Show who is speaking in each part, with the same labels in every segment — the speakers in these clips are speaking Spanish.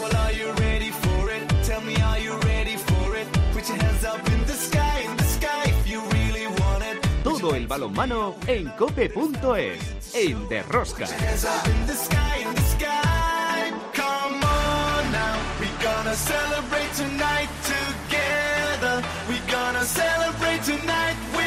Speaker 1: Well, are you ready for it? Tell me, are you ready for it? Put your hands up in the sky, in the sky if you really want it.
Speaker 2: Todo el balonmano en cope.es, en Derrosca.
Speaker 1: Hands up in the sky, in the sky. Come on now. We're gonna celebrate tonight together. We're gonna celebrate tonight.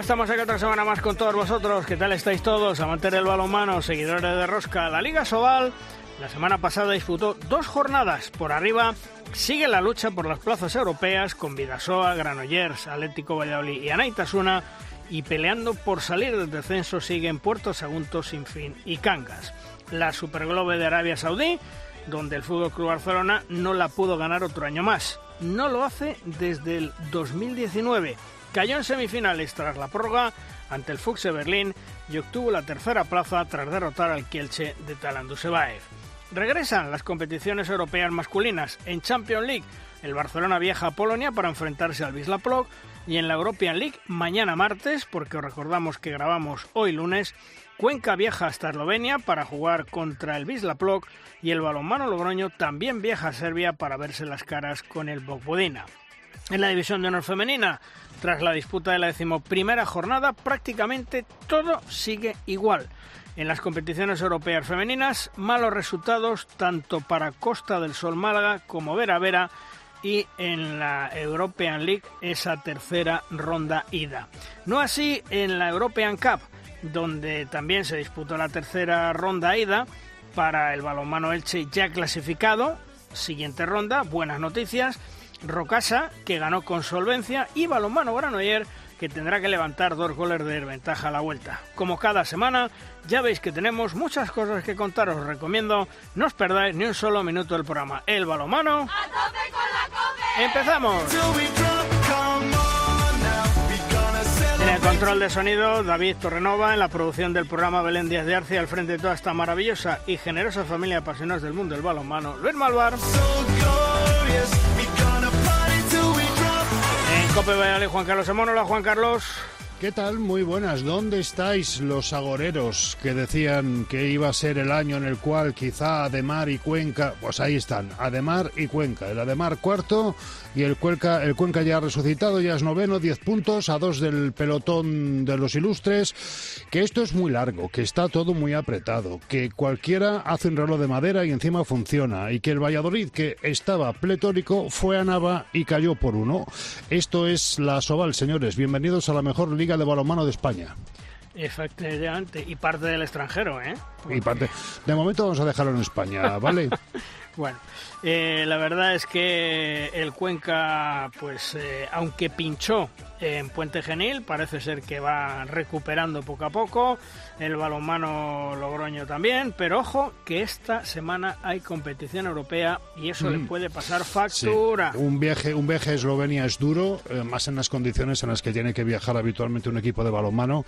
Speaker 3: Ya estamos aquí otra semana más con todos vosotros. ¿Qué tal estáis todos? Amantes del balonmano, seguidores de Rosca. La Liga Sobal la semana pasada disputó dos jornadas. Por arriba sigue la lucha por las plazas europeas con Vidasoa, Granollers, Atlético Valladolid y Anaitasuna. Y peleando por salir del descenso siguen Puerto Sagunto, Sinfín y Cangas. La Superglobe de Arabia Saudí, donde el Fútbol Club Barcelona no la pudo ganar otro año más. No lo hace desde el 2019. Cayó en semifinales tras la prórroga ante el Fuchse Berlín y obtuvo la tercera plaza tras derrotar al Kielce de Talandusebaev. Regresan las competiciones europeas masculinas. En Champions League, el Barcelona viaja a Polonia para enfrentarse al Wisla Plock y en la European League mañana martes, porque os recordamos que grabamos hoy lunes, Cuenca viaja hasta Eslovenia para jugar contra el Wisla Plock y el balonmano Logroño también viaja a Serbia para verse las caras con el Bogvodina. En la división de honor femenina, tras la disputa de la decimoprimera jornada, prácticamente todo sigue igual. En las competiciones europeas femeninas, malos resultados tanto para Costa del Sol Málaga como Vera Vera y en la European League esa tercera ronda ida. No así en la European Cup, donde también se disputó la tercera ronda ida para el balonmano Elche ya clasificado. Siguiente ronda, buenas noticias. Rocasa, que ganó con solvencia, y Balonmano Granoller, que tendrá que levantar dos goles de ventaja a la vuelta. Como cada semana, ya veis que tenemos muchas cosas que contaros. Os recomiendo no os perdáis ni un solo minuto del programa. El balonmano. ¡Empezamos! En el control de sonido, David Torrenova, en la producción del programa Belén Díaz de Arce, al frente de toda esta maravillosa y generosa familia de apasionados del mundo del balonmano, Luis Malvar.
Speaker 1: So glorious.
Speaker 3: Cope Valladolid, Juan Carlos Juan Carlos.
Speaker 4: ¿Qué tal? Muy buenas. ¿Dónde estáis los agoreros que decían que iba a ser el año en el cual quizá Ademar y Cuenca, pues ahí están, Ademar y Cuenca. El Ademar cuarto y el Cuenca, el Cuenca ya ha resucitado, ya es noveno, 10 puntos a dos del pelotón de los ilustres. Que esto es muy largo, que está todo muy apretado, que cualquiera hace un reloj de madera y encima funciona y que el Valladolid que estaba pletórico fue a Nava y cayó por uno. Esto es la Soval, señores. Bienvenidos a la mejor liga de balonmano de España.
Speaker 3: Efectivamente, y parte del extranjero, ¿eh?
Speaker 4: Y parte, de momento vamos a dejarlo en España, ¿vale?
Speaker 3: Bueno, eh, la verdad es que el Cuenca, pues eh, aunque pinchó en Puente Genil, parece ser que va recuperando poco a poco. El balonmano Logroño también, pero ojo que esta semana hay competición europea y eso le puede pasar
Speaker 4: Sí.
Speaker 3: factura.
Speaker 4: Un viaje, un viaje a Eslovenia es duro, eh, más en las condiciones en las que tiene que viajar habitualmente un equipo de balonmano.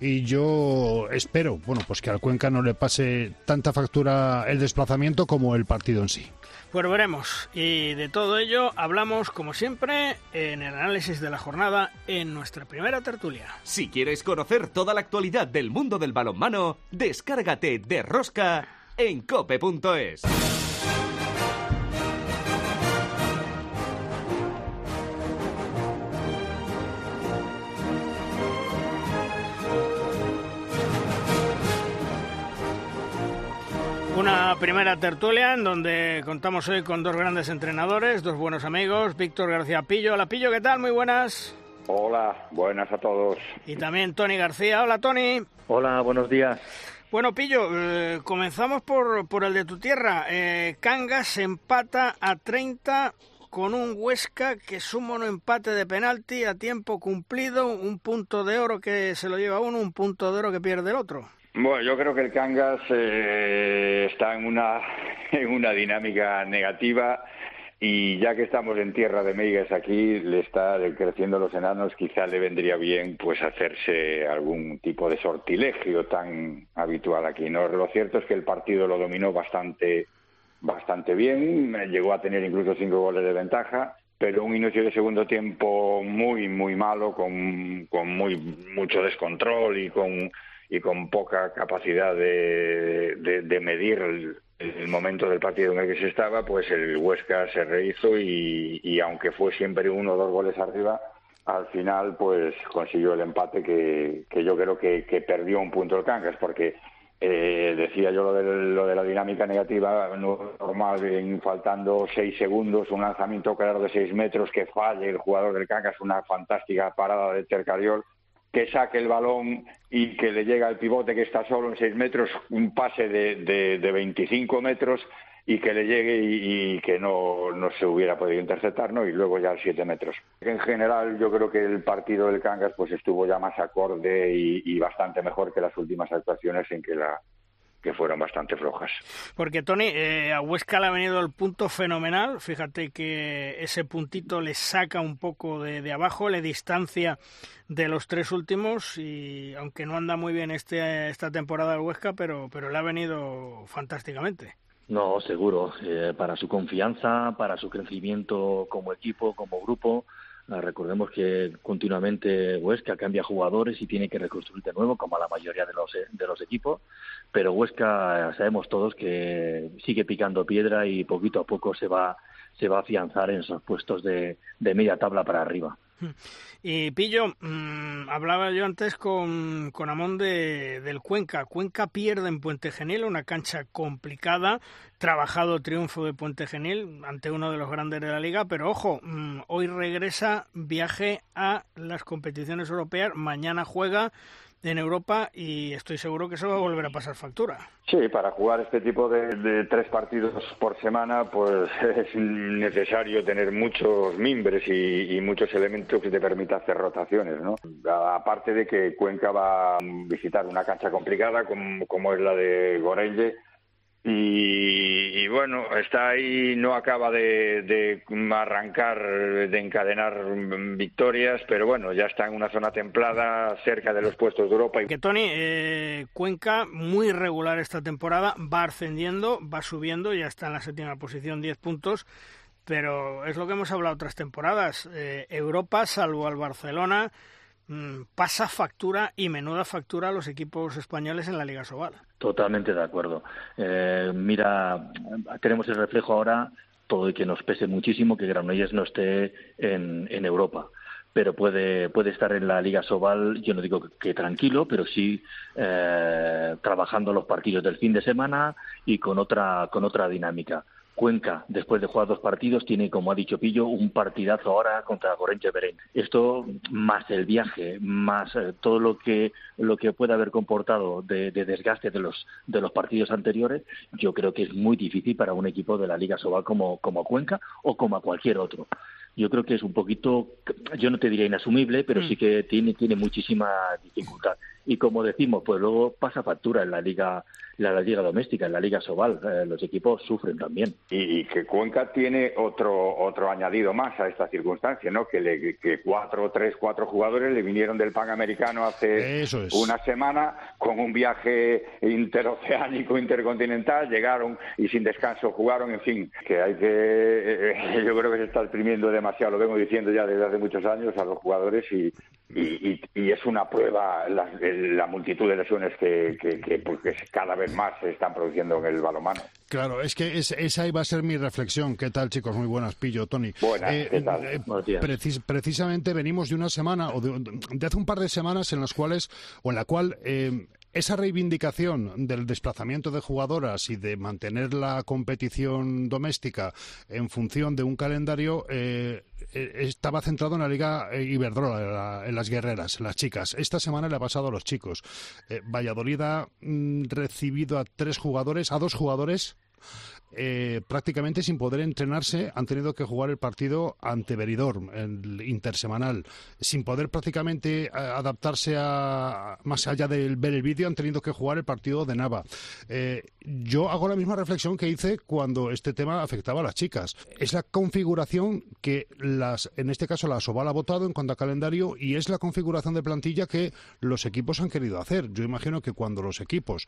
Speaker 4: Y yo espero, bueno, pues que al Cuenca no le pase tanta factura el desplazamiento como el partido en sí.
Speaker 3: Pues veremos. Y de todo ello hablamos, como siempre, en el análisis de la jornada en nuestra primera tertulia.
Speaker 2: Si quieres conocer toda la actualidad del mundo del balonmano, descárgate de Rosca en cope.es.
Speaker 3: Una primera tertulia en donde contamos hoy con dos grandes entrenadores, dos buenos amigos, Víctor García Pillo. Hola Pillo, ¿qué tal? Muy buenas.
Speaker 5: Hola, buenas a todos.
Speaker 3: Y también Tony García. Hola Tony.
Speaker 6: Hola, buenos días.
Speaker 3: Bueno, Pillo, eh, comenzamos por, por el de tu tierra. Eh, Cangas empata a 30 con un Huesca que suma un empate de penalti a tiempo cumplido, un punto de oro que se lo lleva uno, un punto de oro que pierde el otro.
Speaker 5: Bueno, yo creo que el Cangas eh, está en una, en una dinámica negativa y ya que estamos en tierra de meigas aquí, le está creciendo los enanos, quizá le vendría bien pues hacerse algún tipo de sortilegio tan habitual aquí. No, lo cierto es que el partido lo dominó bastante, bastante bien, llegó a tener incluso cinco goles de ventaja pero un inicio de segundo tiempo muy, muy malo, con, con muy mucho descontrol y con, y con poca capacidad de, de, medir el, momento del partido en el que se estaba, pues el Huesca se rehizo y, y aunque fue siempre uno o dos goles arriba, al final pues consiguió el empate que, que yo creo que, que perdió un punto el Cangas, porque eh, decía yo lo de, lo de la dinámica negativa, no normal, faltando seis segundos, un lanzamiento claro de seis metros que falle el jugador del Cancas, una fantástica parada de Tercariol, que saque el balón y que le llega al pivote que está solo en seis metros, un pase de, de, de 25 metros y que le llegue y, que no, no, se hubiera podido interceptar, ¿no? Y luego ya a siete metros. En general, yo creo que el partido del Cangas pues estuvo ya más acorde y, bastante mejor que las últimas actuaciones en que la que fueron bastante flojas.
Speaker 3: Porque Tony, eh, a Huesca le ha venido el punto fenomenal. Fíjate que ese puntito le saca un poco de, de, abajo, le distancia de los tres últimos y aunque no anda muy bien este, esta temporada el Huesca, pero, pero le ha venido fantásticamente.
Speaker 6: No, seguro. Eh, para su confianza, para su crecimiento como equipo, como grupo. Ah, recordemos que continuamente Huesca cambia jugadores y tiene que reconstruir de nuevo, como la mayoría de los, de los equipos. Pero Huesca sabemos todos que sigue picando piedra y poquito a poco se va, se va a afianzar en esos puestos de, de media tabla para arriba.
Speaker 3: Y Pillo, mmm, hablaba yo antes con, con Amón de, del Cuenca. Cuenca pierde en Puente Genil, una cancha complicada, trabajado triunfo de Puente Genil ante uno de los grandes de la liga, pero ojo, mmm, hoy regresa viaje a las competiciones europeas, mañana juega en Europa y estoy seguro que eso va a volver a pasar factura.
Speaker 5: Sí, para jugar este tipo de, tres partidos por semana, pues es necesario tener muchos mimbres y, y, muchos elementos que te permitan hacer rotaciones, ¿no? Aparte de que Cuenca va a visitar una cancha complicada como, como es la de Gorelle, y, bueno, está ahí, no acaba de, arrancar, de encadenar victorias, pero bueno, ya está en una zona templada cerca de los puestos de Europa.
Speaker 3: Que Tony, eh, Cuenca muy regular esta temporada, va ascendiendo, va subiendo, ya está en la séptima posición, 10 puntos, pero es lo que hemos hablado otras temporadas. Eh, Europa, salvo al Barcelona, pasa factura y menuda factura a los equipos españoles en la Liga Sobal.
Speaker 6: Totalmente de acuerdo. Eh, mira, tenemos el reflejo ahora, todo y que nos pese muchísimo que Granollers no esté en, en Europa pero puede, puede estar en la Liga Sobal, yo no digo que, que tranquilo, pero sí eh, trabajando los partidos del fin de semana y con otra, con otra dinámica. Cuenca, después de jugar dos partidos, tiene, como ha dicho Pillo, un partidazo ahora contra Gorenche Berén. Esto, más el viaje, más eh, todo lo que, lo que pueda haber comportado de, de, desgaste de los, de los partidos anteriores, yo creo que es muy difícil para un equipo de la Liga Sobal como, como Cuenca o como a cualquier otro yo creo que es un poquito, yo no te diría inasumible, pero mm. sí que tiene, tiene muchísima dificultad. Y como decimos, pues luego pasa factura en la liga, la liga doméstica, en la liga Sobal. Eh, los equipos sufren también.
Speaker 5: Y, y, que Cuenca tiene otro otro añadido más a esta circunstancia, ¿no? Que, le, que cuatro, tres, cuatro jugadores le vinieron del Panamericano hace es. una semana con un viaje interoceánico, intercontinental, llegaron y sin descanso jugaron, en fin, que hay que, eh, yo creo que se está exprimiendo demasiado, lo vengo diciendo ya desde hace muchos años a los jugadores y, y, y es una prueba la, la, multitud de lesiones que, que, que porque cada vez más se están produciendo en el balonmano.
Speaker 4: Claro, es que es, esa iba a ser mi reflexión. ¿Qué tal, chicos? Muy buenas, Pillo, Tony.
Speaker 5: Buenas, eh, ¿qué tal?
Speaker 4: Eh, precis, precisamente venimos de una semana, o de, de, hace un par de semanas, en las cuales, o en la cual eh, esa reivindicación del desplazamiento de jugadoras y de mantener la competición doméstica en función de un calendario eh, estaba centrado en la Liga Iberdrola, en las guerreras, las chicas. Esta semana le ha pasado a los chicos. Eh, Valladolid ha mm, recibido a tres jugadores, a dos jugadores eh, prácticamente sin poder entrenarse, han tenido que jugar el partido ante Veridor, el intersemanal. Sin poder prácticamente eh, adaptarse a más allá del ver el vídeo, han tenido que jugar el partido de Nava. Eh, yo hago la misma reflexión que hice cuando este tema afectaba a las chicas. Es la configuración que las, en este caso la Soval ha votado en cuanto a calendario y es la configuración de plantilla que los equipos han querido hacer. Yo imagino que cuando los equipos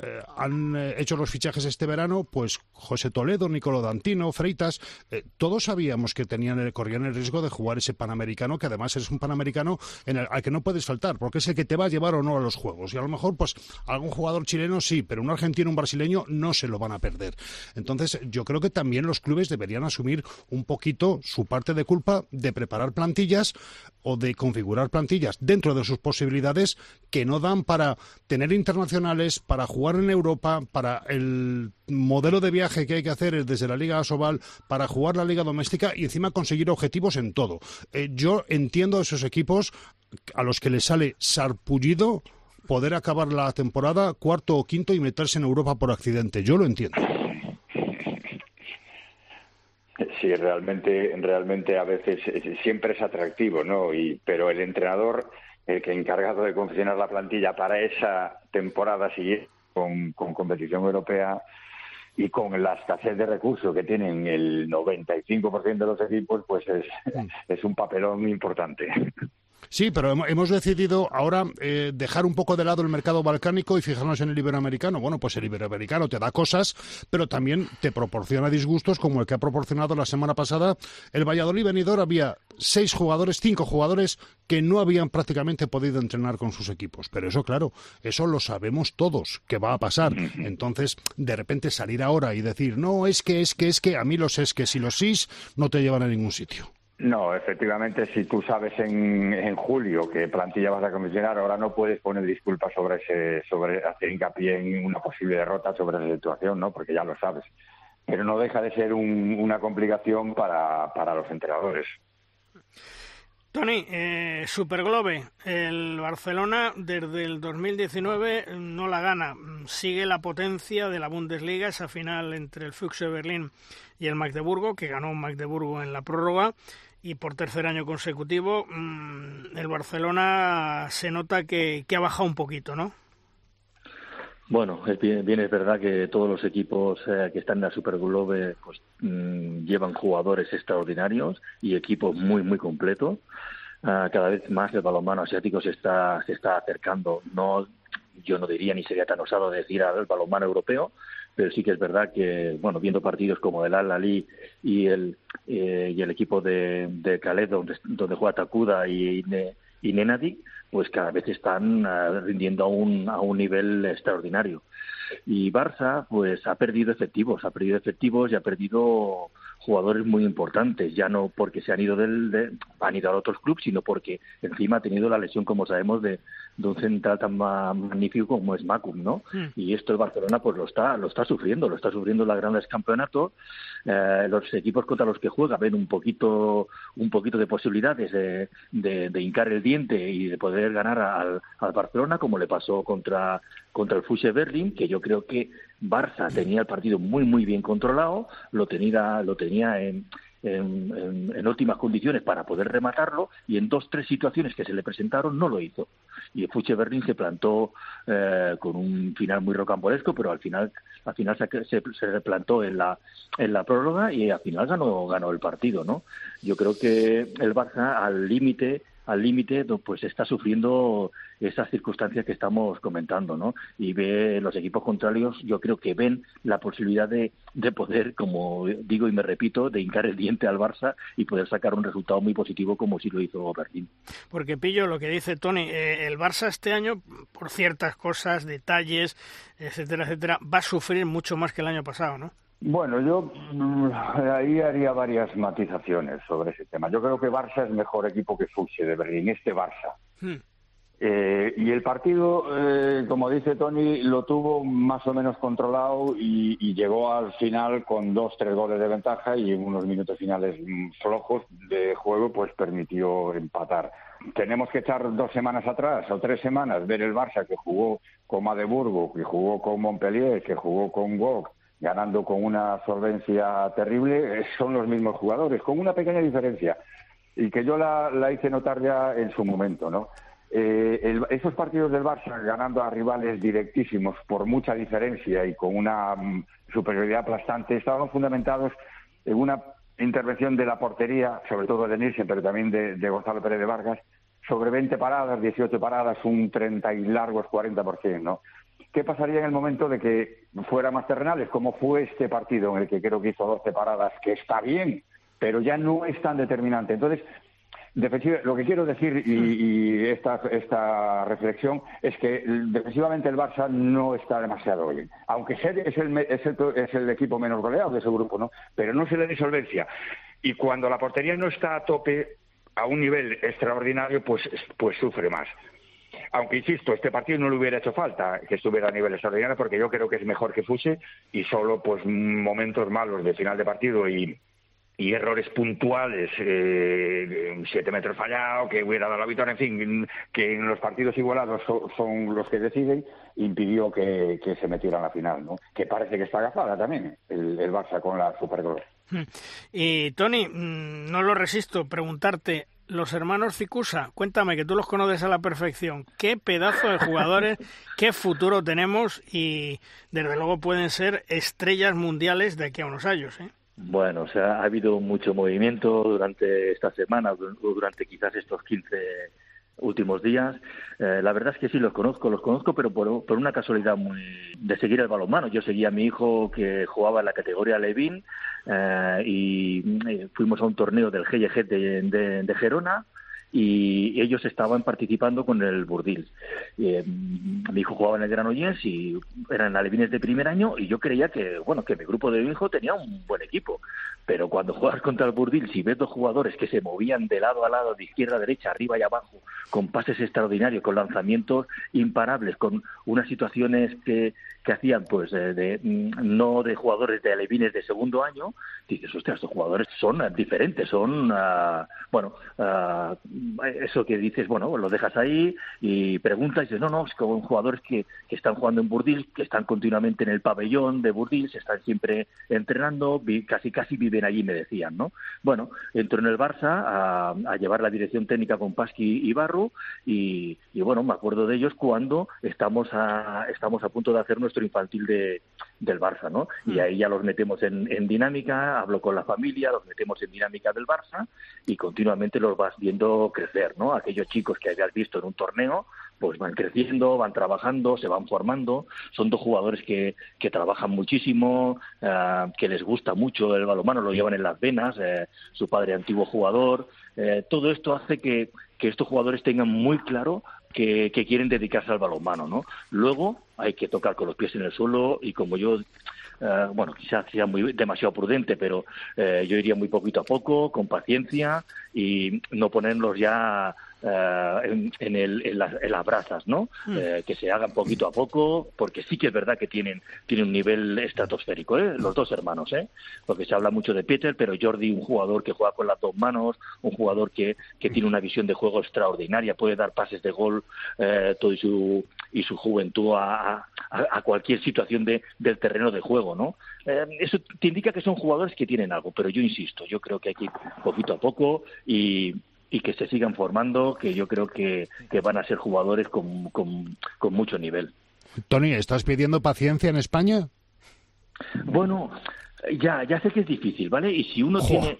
Speaker 4: eh, han eh, hecho los fichajes este verano, pues José Toledo, Nicolo Dantino, Freitas, eh, todos sabíamos que tenían corrían el riesgo de jugar ese panamericano, que además es un panamericano en el, al que no puedes faltar, porque es el que te va a llevar o no a los juegos. Y a lo mejor, pues algún jugador chileno sí, pero un argentino, un brasileño no se lo van a perder. Entonces, yo creo que también los clubes deberían asumir un poquito su parte de culpa de preparar plantillas o de configurar plantillas dentro de sus posibilidades que no dan para tener internacionales, para jugar en Europa, para el modelo de viaje que hay que hacer desde la Liga Asobal, para jugar la Liga Doméstica y encima conseguir objetivos en todo. Eh, yo entiendo a esos equipos a los que les sale sarpullido poder acabar la temporada cuarto o quinto y meterse en Europa por accidente. Yo lo entiendo.
Speaker 5: Sí, realmente, realmente a veces siempre es atractivo, ¿no? Y, pero el entrenador, el que encargado de confeccionar la plantilla para esa temporada siguiente con, con competición europea y con la escasez de recursos que tienen el 95% de los equipos, pues es, es un papelón importante.
Speaker 4: Sí, pero hemos decidido ahora eh, dejar un poco de lado el mercado balcánico y fijarnos en el iberoamericano. Bueno, pues el iberoamericano te da cosas, pero también te proporciona disgustos como el que ha proporcionado la semana pasada el Valladolid venidor. Había seis jugadores, cinco jugadores que no habían prácticamente podido entrenar con sus equipos. Pero eso, claro, eso lo sabemos todos que va a pasar. Entonces, de repente salir ahora y decir, no, es que, es que, es que, a mí los es que si los sís no te llevan a ningún sitio.
Speaker 5: No, efectivamente, si tú sabes en, en, julio qué plantilla vas a comisionar, ahora no puedes poner disculpas sobre ese, sobre hacer hincapié en una posible derrota sobre esa situación, ¿no? Porque ya lo sabes. Pero no deja de ser una complicación para, para los entrenadores.
Speaker 3: Tony, eh, Superglobe, el Barcelona desde el 2019 no la gana. Sigue la potencia de la Bundesliga, esa final entre el Füchse Berlín y el Magdeburgo, que ganó Magdeburgo en la prórroga y por tercer año consecutivo mm, el Barcelona se nota que, ha bajado un poquito, ¿no?
Speaker 6: Bueno, bien, es verdad que todos los equipos eh, que están en la Super Globe pues, mm, llevan jugadores extraordinarios y equipos muy, muy completos. Ah, cada vez más el balonmano asiático se está, se está acercando. No, yo no diría ni sería tan osado decir al balonmano europeo, pero sí que es verdad que, bueno, viendo partidos como el Al-Ali y el, eh, y el equipo de, de Khaled, donde, donde juega Takuda y, y Nenadi, pues cada vez están uh, rindiendo a un, a un nivel extraordinario. Y Barça, pues ha perdido efectivos, ha perdido efectivos y ha perdido jugadores muy importantes, ya no porque se han ido del, de, han ido a otros clubes, sino porque encima ha tenido la lesión, como sabemos, de, de un central tan magnífico como es Macum, ¿no? Hmm. Y esto el Barcelona pues lo está, lo está sufriendo, lo está sufriendo las grandes campeonatos. Eh, los equipos contra los que juega ven un poquito, un poquito de posibilidades de, de, de hincar el diente y de poder ganar al, al Barcelona, como le pasó contra, contra el Fuse Berlin, que yo creo que Barça tenía el partido muy, muy bien controlado, lo tenía, lo tenía en, en, en, óptimas condiciones para poder rematarlo y en dos, tres situaciones que se le presentaron no lo hizo. Y Fuche Berlín se plantó eh, con un final muy rocambolesco, pero al final, al final se, se, se replantó en la, en la prórroga y al final ganó, ganó el partido. ¿no? Yo creo que el Barça al límite al límite, pues está sufriendo esas circunstancias que estamos comentando, ¿no? Y ve los equipos contrarios, yo creo que ven la posibilidad de, de poder, como digo y me repito, de hincar el diente al Barça y poder sacar un resultado muy positivo como si lo hizo Berlín.
Speaker 3: Porque pillo lo que dice Tony, eh, el Barça este año, por ciertas cosas, detalles, etcétera, etcétera, va a sufrir mucho más que el año pasado, ¿no?
Speaker 5: Bueno, yo mm, ahí haría varias matizaciones sobre ese tema. Yo creo que Barça es mejor equipo que Fuchs de Berlín, este Barça. Hmm. Eh, y el partido, eh, como dice Tony, lo tuvo más o menos controlado y, y, llegó al final con dos, tres goles de ventaja y unos minutos finales flojos de juego, pues permitió empatar. Tenemos que echar dos semanas atrás o tres semanas, ver el Barça que jugó con Madeburgo, que jugó con Montpellier, que jugó con Gok, ganando con una solvencia terrible, eh, son los mismos jugadores, con una pequeña diferencia, y que yo la, hice notar ya en su momento, ¿no? eh, el- esos partidos del Barça ganando a rivales directísimos por mucha diferencia y con una mm, superioridad aplastante estaban fundamentados en una intervención de la portería, sobre todo de Nielsen, pero también de, de Gonzalo Pérez de Vargas, sobre 20 paradas, 18 paradas, un 30 y largos 40%, ¿no? ¿Qué pasaría en el momento de que fuera más terrenales, como fue este partido en el que creo que hizo 12 paradas, que está bien, pero ya no es tan determinante? Entonces, lo que quiero decir y, esta, esta reflexión es que defensivamente el Barça no está demasiado bien. Aunque es el, es es el equipo menos goleado de ese grupo, ¿no? Pero no se le da solvencia. Y cuando la portería no está a tope, a un nivel extraordinario, pues, pues sufre más. Aunque insisto, este partido no le hubiera hecho falta que estuviera a nivel extraordinario, porque yo creo que es mejor que fuese y solo pues momentos malos de final de partido y, errores puntuales, eh, siete metros fallado, que hubiera dado la victoria, en fin, que en los partidos igualados so- son los que deciden, impidió que, se metiera a la final, ¿no? Que parece que está agafada también el, el Barça con la Supergol.
Speaker 3: Y Tony, mm, no lo resisto preguntarte, los hermanos Ficusa, cuéntame que tú los conoces a la perfección, qué pedazo de jugadores, qué futuro tenemos y desde luego pueden ser estrellas mundiales de aquí a unos años, ¿eh?
Speaker 6: Bueno, o sea, ha habido mucho movimiento durante esta semana, du- durante quizás estos 15 últimos días. Eh, la verdad es que sí, los conozco, los conozco, pero por, por una casualidad muy de seguir el balonmano. Yo seguía a mi hijo que jugaba en la categoría Levin eh, y eh, fuimos a un torneo del de, de- de Gerona y ellos estaban participando con el Burdil. Eh, mi hijo jugaba en el Granollers y eran alevines de primer año y yo creía que, bueno, que mi grupo de mi hijo tenía un buen equipo. Pero cuando juegas contra el Burdil, si ves dos jugadores que se movían de lado a lado, de izquierda a derecha, arriba y abajo, con pases extraordinarios, con lanzamientos imparables, con unas situaciones que, que hacían, pues, eh, de, mm, no de jugadores de alevines de segundo año, dices, hostia, estos jugadores son eh, diferentes, son, ah, bueno, ah, eso que dices, bueno, lo dejas ahí y preguntas y dices, no, no, es con jugadores que, que están jugando en Burdil, que están continuamente en el pabellón de Burdil, se están siempre entrenando, casi casi viven allí, me decían, ¿no? Bueno, entró en el Barça a, a llevar la dirección técnica con Pasqui y Barru y, y, bueno, me acuerdo de ellos cuando estamos a, estamos a punto de hacer nuestro infantil de, del Barça, ¿no? Y ahí ya los metemos en, en dinámica, hablo con la familia, los metemos en dinámica del Barça y continuamente los vas viendo crecer, ¿no? Aquellos chicos que habías visto en un torneo, pues van creciendo, van trabajando, se van formando. Son dos jugadores que, que trabajan muchísimo, eh, que les gusta mucho el balonmano, lo llevan en las venas, eh, su padre antiguo jugador. Eh, todo esto hace que, que estos jugadores tengan muy claro que, que quieren dedicarse al balonmano, ¿no? Luego hay que tocar con los pies en el suelo y como yo eh, bueno, quizás sea muy demasiado prudente, pero eh, yo iría muy poquito a poco, con paciencia y no ponerlos ya en, en el- en las, en las brasas, ¿no? Eh, que se hagan poquito a poco, porque sí que es verdad que tienen, tienen un nivel estratosférico, ¿eh? los dos hermanos, ¿eh? porque se habla mucho de Peter, pero Jordi, un jugador que juega con las dos manos, un jugador que, que tiene una visión de juego extraordinaria, puede dar pases de gol eh, todo y su, y su juventud a, a- a cualquier situación de, del terreno de juego, ¿no? Eh, eso te indica que son jugadores que tienen algo, pero yo insisto, yo creo que hay que ir poquito a poco y, y que se sigan formando, que yo creo que, que van a ser jugadores con, con, con mucho nivel.
Speaker 4: Tony, ¿estás pidiendo paciencia en España?
Speaker 6: Bueno, ya, ya sé que es difícil, ¿vale? Y si uno tiene,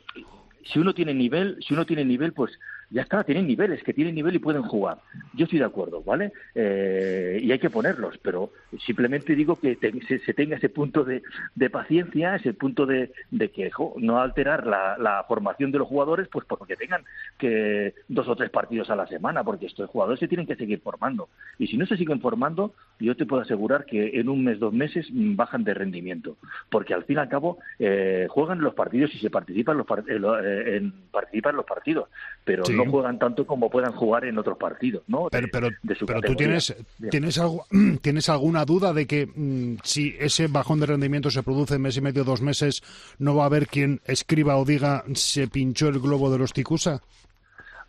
Speaker 6: si uno tiene nivel, si uno tiene nivel, pues ya está, tienen niveles, que tienen nivel y pueden jugar. Yo estoy de acuerdo, ¿vale? Eh, y hay que ponerlos, pero simplemente digo que te- se, se tenga ese punto de, de paciencia, ese punto de, de que jo, no alterar la, la formación de los jugadores, pues porque tengan que dos o tres partidos a la semana, porque estos jugadores se tienen que seguir formando. Y si no se siguen formando, yo te puedo asegurar que en un mes, dos meses bajan de rendimiento, porque al fin y al cabo eh, juegan los partidos y se participan los, eh, eh, en, participan los partidos, pero
Speaker 4: Sí.
Speaker 6: no juegan tanto como puedan jugar en otros partidos, ¿no?
Speaker 4: Pero,
Speaker 6: De-
Speaker 4: pero,
Speaker 6: su
Speaker 4: pero tú tienes,
Speaker 6: Bien.
Speaker 4: ¿tienes, algo, ¿tienes alguna duda de que mm, si ese bajón de rendimiento se produce en mes y medio, dos meses, no va a haber quien escriba o diga se pinchó el globo de los Ticusa?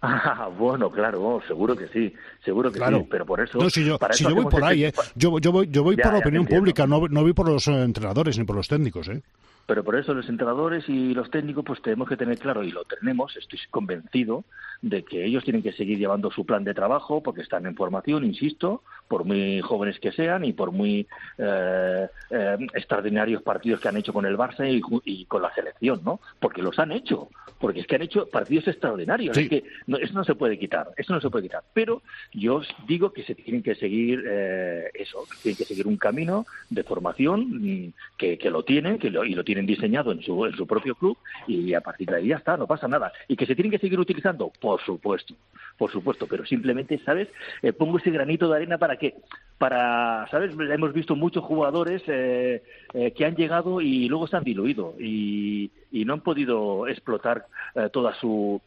Speaker 6: Ah, bueno, claro, seguro que sí, seguro que
Speaker 4: Claro.
Speaker 6: sí, pero por eso...
Speaker 4: No, si yo,
Speaker 6: para
Speaker 4: si
Speaker 6: eso
Speaker 4: yo voy por ahí,
Speaker 6: este-
Speaker 4: ¿eh? Yo, yo voy, yo voy
Speaker 6: Ya,
Speaker 4: por la opinión
Speaker 6: entiendo.
Speaker 4: pública, no, no voy por los eh, entrenadores ni por los técnicos, ¿eh?
Speaker 6: Pero por eso los entrenadores y los técnicos pues tenemos que tener claro, y lo tenemos, estoy convencido, de que ellos tienen que seguir llevando su plan de trabajo porque están en formación, insisto, por muy jóvenes que sean y por muy eh, eh, extraordinarios partidos que han hecho con el Barça y, con la selección, ¿no? Porque los han hecho, porque es que han hecho partidos extraordinarios, es que eso no se puede quitar, eso no se puede quitar. Pero yo os digo que se tienen que seguir eh, eso, que tienen que seguir un camino de formación mm, que, lo tienen, que y lo tienen diseñado en su, en su propio club y a partir de ahí ya está, no pasa nada. Y que se tienen que seguir utilizando, por supuesto, por supuesto, pero simplemente, ¿sabes? Eh, pongo ese granito de arena para que, para, ¿sabes? Hemos visto muchos jugadores eh, eh, que han llegado y luego se han diluido y, y no han podido explotar toda su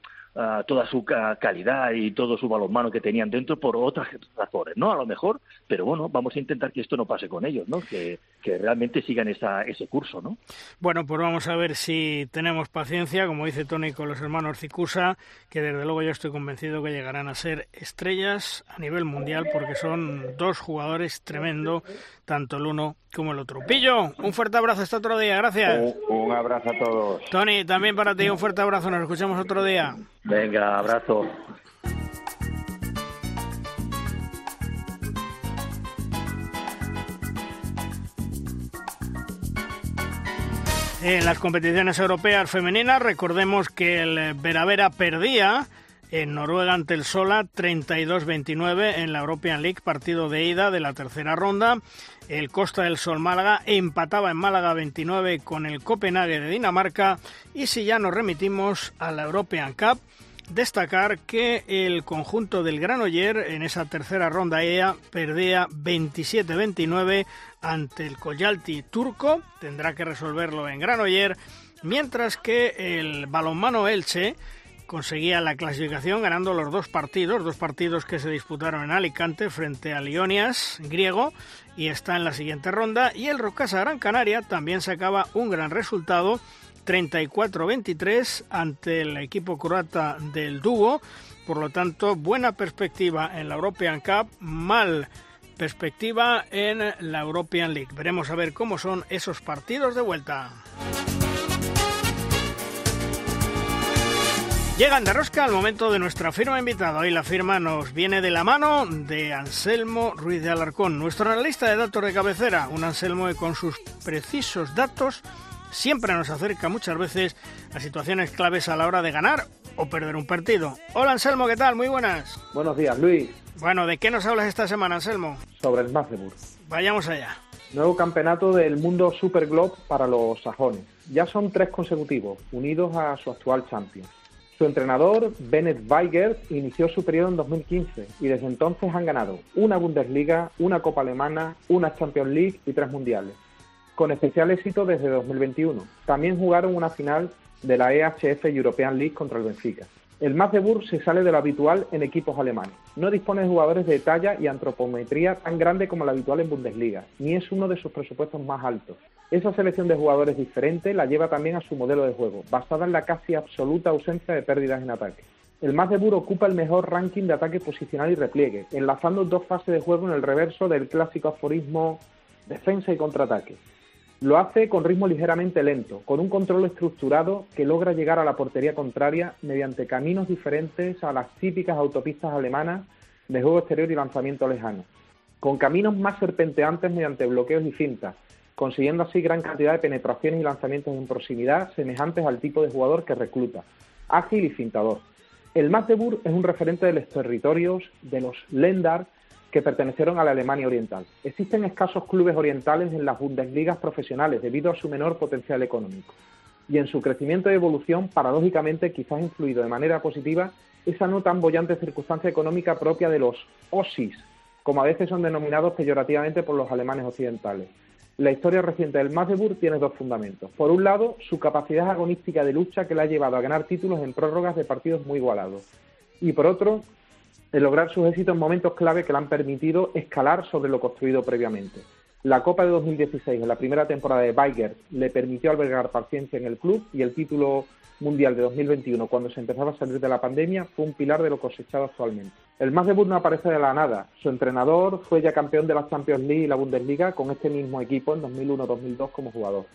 Speaker 6: toda su calidad y todo su balonmano que tenían dentro por otras razones, ¿no? A lo mejor, pero bueno, vamos a intentar que esto no pase con ellos, ¿no? Que, que realmente sigan esa, ese curso, ¿no?
Speaker 3: Bueno, pues vamos a ver si tenemos paciencia, como dice Tony con los hermanos Cicusa, que desde luego yo estoy convencido que llegarán a ser estrellas a nivel mundial porque son dos jugadores tremendo, tanto el uno como el otro. Pillo, un fuerte abrazo hasta otro día, gracias.
Speaker 5: Un, abrazo a todos.
Speaker 3: Tony, también para ti un fuerte abrazo, nos escuchamos otro día.
Speaker 6: Venga, abrazo.
Speaker 3: En las competiciones europeas femeninas, recordemos que el Veravera perdía en Noruega ante el Sola 32-29 en la European League, partido de ida de la tercera ronda. El Costa del Sol Málaga empataba en Málaga 29 con el Copenhague de Dinamarca. Y si ya nos remitimos a la European Cup, destacar que el conjunto del Granoller en esa tercera ronda EA perdía 27-29 ante el Coyalti turco, tendrá que resolverlo en Granoller, mientras que el balonmano Elche conseguía la clasificación ganando los dos partidos, dos partidos que se disputaron en Alicante frente a Lionias, griego, y está en la siguiente ronda, y el Rocasa Gran Canaria también sacaba un gran resultado 34-23 ante el equipo croata del dúo. Por lo tanto, buena perspectiva en la European Cup, mal perspectiva en la European League. Veremos a ver cómo son esos partidos de vuelta. Llegan de rosca al momento de nuestra firma invitada. Hoy la firma nos viene de la mano de Anselmo Ruiz de Alarcón, nuestro analista de datos de cabecera. Un Anselmo con sus precisos datos siempre nos acerca muchas veces a situaciones claves a la hora de ganar o perder un partido. Hola Anselmo, ¿qué tal? Muy buenas.
Speaker 7: Buenos días, Luis.
Speaker 3: Bueno, ¿de qué nos hablas esta semana, Anselmo?
Speaker 7: Sobre el Magdeburg.
Speaker 3: Vayamos allá.
Speaker 7: Nuevo campeonato del mundo Super Globe para los sajones. Ya son tres consecutivos, unidos a su actual champion. Su entrenador, Bennett Weiger, inició su periodo en 2015 y desde entonces han ganado una Bundesliga, una Copa Alemana, una Champions League y tres Mundiales con especial éxito desde 2021. También jugaron una final de la EHF European League contra el Benfica. El Magdeburg se sale de lo habitual en equipos alemanes. No dispone de jugadores de talla y antropometría tan grande como la habitual en Bundesliga, ni es uno de sus presupuestos más altos. Esa selección de jugadores diferente la lleva también a su modelo de juego, basada en la casi absoluta ausencia de pérdidas en ataque. El Magdeburg ocupa el mejor ranking de ataque posicional y repliegue, enlazando dos fases de juego en el reverso del clásico aforismo defensa y contraataque. Lo hace con ritmo ligeramente lento, con un control estructurado que logra llegar a la portería contraria mediante caminos diferentes a las típicas autopistas alemanas de juego exterior y lanzamiento lejano, con caminos más serpenteantes mediante bloqueos y cintas, consiguiendo así gran cantidad de penetraciones y lanzamientos en proximidad semejantes al tipo de jugador que recluta, ágil y cintador. El Magdeburg es un referente de los territorios de los Lendar que pertenecieron a la Alemania Oriental. Existen escasos clubes orientales en las Bundesligas profesionales debido a su menor potencial económico. Y en su crecimiento y evolución, paradójicamente, quizás influido de manera positiva esa no tan bollante circunstancia económica propia de los OSIS, como a veces son denominados peyorativamente por los alemanes occidentales. La historia reciente del Magdeburg tiene dos fundamentos. Por un lado, su capacidad agonística de lucha que le ha llevado a ganar títulos en prórrogas de partidos muy igualados. Y por otro, de lograr sus éxitos en momentos clave que le han permitido escalar sobre lo construido previamente. La Copa de 2016, en la primera temporada de Weiger, le permitió albergar paciencia en el club y el título mundial de 2021, cuando se empezaba a salir de la pandemia, fue un pilar de lo cosechado actualmente. El más debut no aparece de la nada. Su entrenador fue ya campeón de la Champions League y la Bundesliga con este mismo equipo en 2001-2002 como jugador.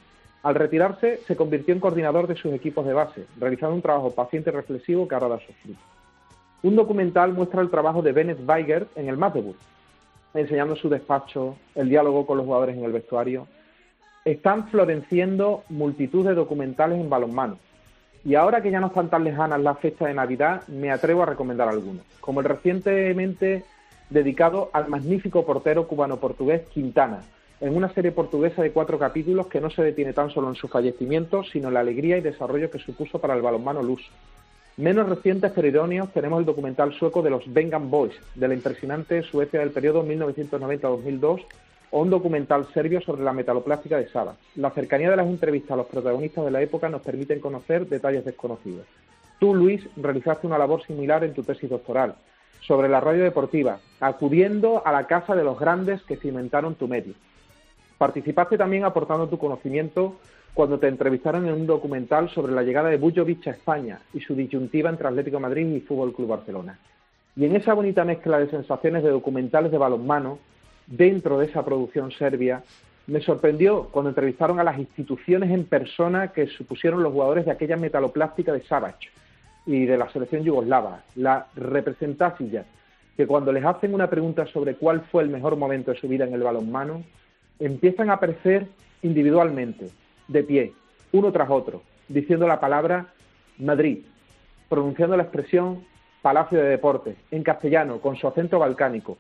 Speaker 7: Al retirarse, se convirtió en coordinador de sus equipos de base, realizando un trabajo paciente y reflexivo que ahora da sus frutos. Un documental muestra el trabajo de Bennett Weiger en el Magdeburg, enseñando su despacho, el diálogo con los jugadores en el vestuario. Están floreciendo multitud de documentales en balonmano. Y ahora que ya no están tan lejanas las fechas de Navidad, me atrevo a recomendar algunos, como el recientemente dedicado al magnífico portero cubano-portugués Quintana, en una serie portuguesa de cuatro capítulos que no se detiene tan solo en su fallecimiento, sino en la alegría y desarrollo que supuso para el balonmano luso. Menos recientes pero idóneos tenemos el documental sueco de los Vengan Boys, de la impresionante Suecia del periodo 1990-2002, o un documental serbio sobre la metaloplástica de Saba. La cercanía de las entrevistas a los protagonistas de la época nos permiten conocer detalles desconocidos. Tú, Luis, realizaste una labor similar en tu tesis doctoral sobre la radio deportiva, acudiendo a la casa de los grandes que cimentaron tu medio. Participaste también aportando tu conocimiento cuando te entrevistaron en un documental sobre la llegada de Bujovic a España y su disyuntiva entre Atlético Madrid y Fútbol Club Barcelona. Y en esa bonita mezcla de sensaciones de documentales de balonmano, dentro de esa producción serbia, me sorprendió cuando entrevistaron a las instituciones en persona que supusieron los jugadores de aquella metaloplástica de Savage y de la selección yugoslava, la representación que cuando les hacen una pregunta sobre cuál fue el mejor momento de su vida en el balonmano, empiezan a aparecer individualmente, de pie, uno tras otro, diciendo la palabra Madrid, pronunciando la expresión Palacio de Deportes, en castellano, con su acento balcánico,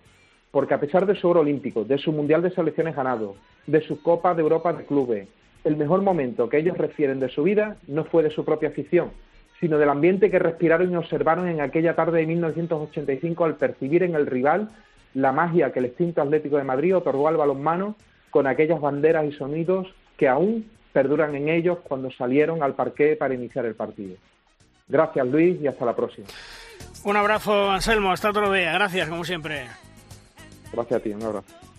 Speaker 7: porque a pesar de su oro olímpico, de su Mundial de Selecciones ganado, de su Copa de Europa de Clubes, el mejor momento que ellos refieren de su vida no fue de su propia afición, sino del ambiente que respiraron y observaron en aquella tarde de 1985 al percibir en el rival la magia que el extinto Atlético de Madrid otorgó al balonmano con aquellas banderas y sonidos que aún perduran en ellos cuando salieron al parque para iniciar el partido. Gracias Luis y hasta la próxima.
Speaker 3: Un abrazo Anselmo, hasta otro día. Gracias como siempre.
Speaker 7: Gracias a ti, un abrazo.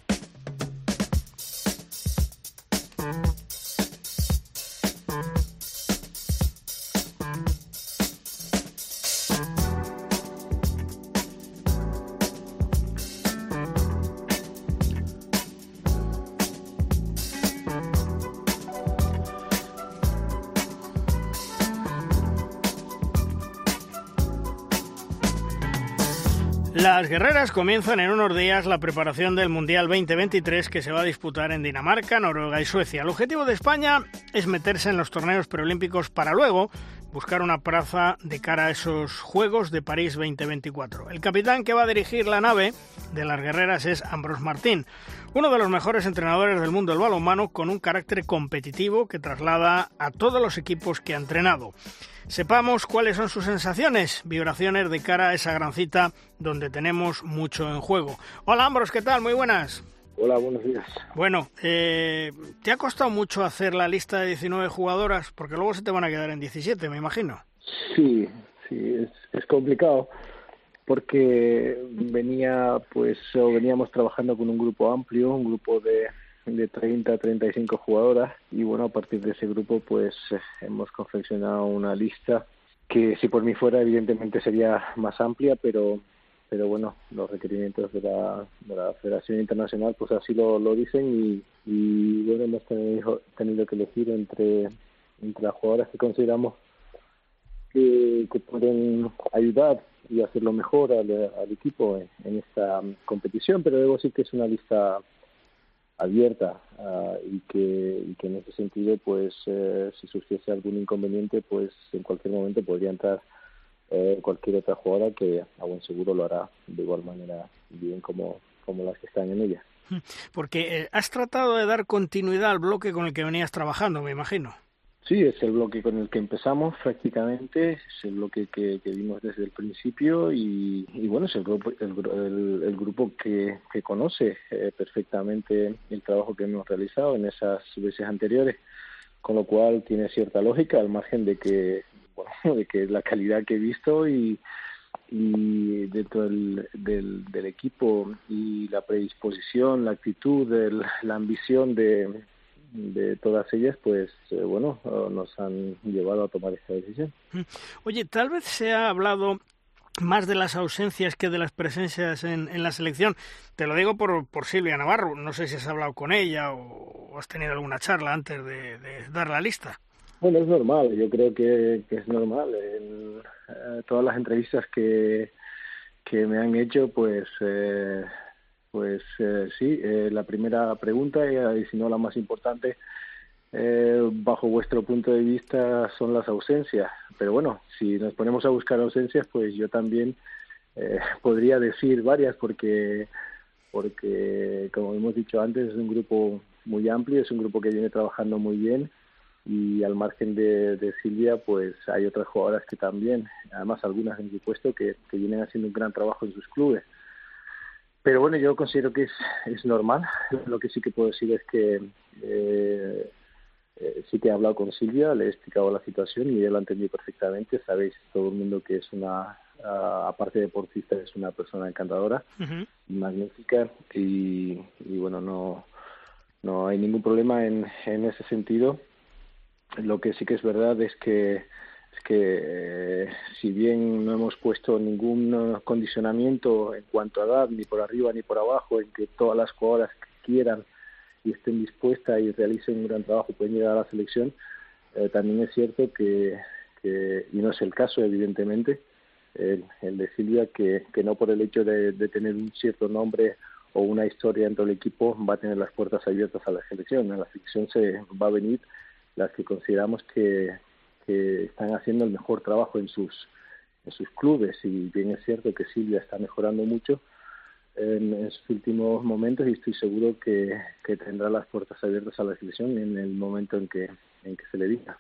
Speaker 3: Guerreras comienzan en unos días la preparación del Mundial 2023 que se va a disputar en Dinamarca, Noruega y Suecia. El objetivo de España es meterse en los torneos preolímpicos para luego buscar una plaza de cara a esos Juegos de París 2024. El capitán que va a dirigir la nave de las guerreras es Ambros Martín, uno de los mejores entrenadores del mundo del balonmano con un carácter competitivo que traslada a todos los equipos que ha entrenado. Sepamos cuáles son sus sensaciones, vibraciones de cara a esa gran cita donde tenemos mucho en juego. Hola Ambros, ¿qué tal? Muy buenas.
Speaker 8: Hola, buenos días.
Speaker 3: Bueno, eh, ¿te ha costado mucho hacer la lista de 19 jugadoras? Porque luego se te van a quedar en 17, me imagino.
Speaker 8: Sí, sí, es, es complicado porque venía, pues, o veníamos trabajando con un grupo amplio, un grupo de, de 30 a 35 jugadoras y bueno, a partir de ese grupo pues hemos confeccionado una lista que si por mí fuera evidentemente sería más amplia, pero pero bueno, los requerimientos de la, de la Federación Internacional pues así lo, lo dicen y, bueno, hemos tenido, tenido que elegir entre, entre las jugadoras que consideramos que, que pueden ayudar y hacerlo mejor al, al equipo en, en, esta competición, pero debo decir que es una lista abierta uh, y, que, y que en ese sentido, pues eh, si surgiese algún inconveniente, pues en cualquier momento podría entrar eh, cualquier otra jugadora que a buen seguro lo hará de igual manera bien como, como las que están en ella.
Speaker 3: Porque eh, has tratado de dar continuidad al bloque con el que venías trabajando, me imagino.
Speaker 8: Sí, es el bloque con el que empezamos prácticamente, es el bloque que, que vimos desde el principio y, y bueno, es el grupo, el, el, el grupo que, que conoce eh, perfectamente el trabajo que hemos realizado en esas veces anteriores, con lo cual tiene cierta lógica al margen de que bueno, de que la calidad que he visto y, y dentro del, del, equipo y la predisposición, la actitud, la ambición de, de todas ellas, pues eh, bueno, nos han llevado a tomar esta decisión.
Speaker 3: Oye, tal vez se ha hablado más de las ausencias que de las presencias en, en la selección. Te lo digo por, por, Silvia Navarro. No sé si has hablado con ella o, has tenido alguna charla antes de, dar la lista.
Speaker 8: Bueno, es normal. Yo creo que, es normal. En eh, todas las entrevistas que, que me han hecho, pues, eh, pues eh, sí. Eh, la primera pregunta y si no la más importante eh, bajo vuestro punto de vista son las ausencias. Pero bueno, si nos ponemos a buscar ausencias, pues yo también eh, podría decir varias porque, porque, como hemos dicho antes, es un grupo muy amplio, es un grupo que viene trabajando muy bien y al margen de, de Silvia, pues hay otras jugadoras que también, además algunas en mi puesto, que, que vienen haciendo un gran trabajo en sus clubes. Pero bueno, yo considero que es, es normal. Lo que sí que puedo decir es que eh, eh, sí que he hablado con Silvia, le he explicado la situación y él lo ha entendido perfectamente. Sabéis todo el mundo que es una, uh, aparte de deportista, es una persona encantadora, uh -huh. magnífica y, y, bueno, no, no hay ningún problema en, en ese sentido. Lo que sí que es verdad es que es que eh, si bien no hemos puesto ningún condicionamiento en cuanto a edad, ni por arriba ni por abajo, en que todas las jugadoras que quieran y estén dispuestas y realicen un gran trabajo pueden llegar a la selección, eh, también es cierto que, y no es el caso evidentemente, el, el de Silvia, que, que no por el hecho de, de tener un cierto nombre o una historia dentro del equipo va a tener las puertas abiertas a la selección. En la selección se va a venir las que consideramos que, que están haciendo el mejor trabajo en sus en sus clubes y bien es cierto que Silvia está mejorando mucho en, en sus últimos momentos y estoy seguro que, que, tendrá las puertas abiertas a la selección en el momento en que en que se le diga.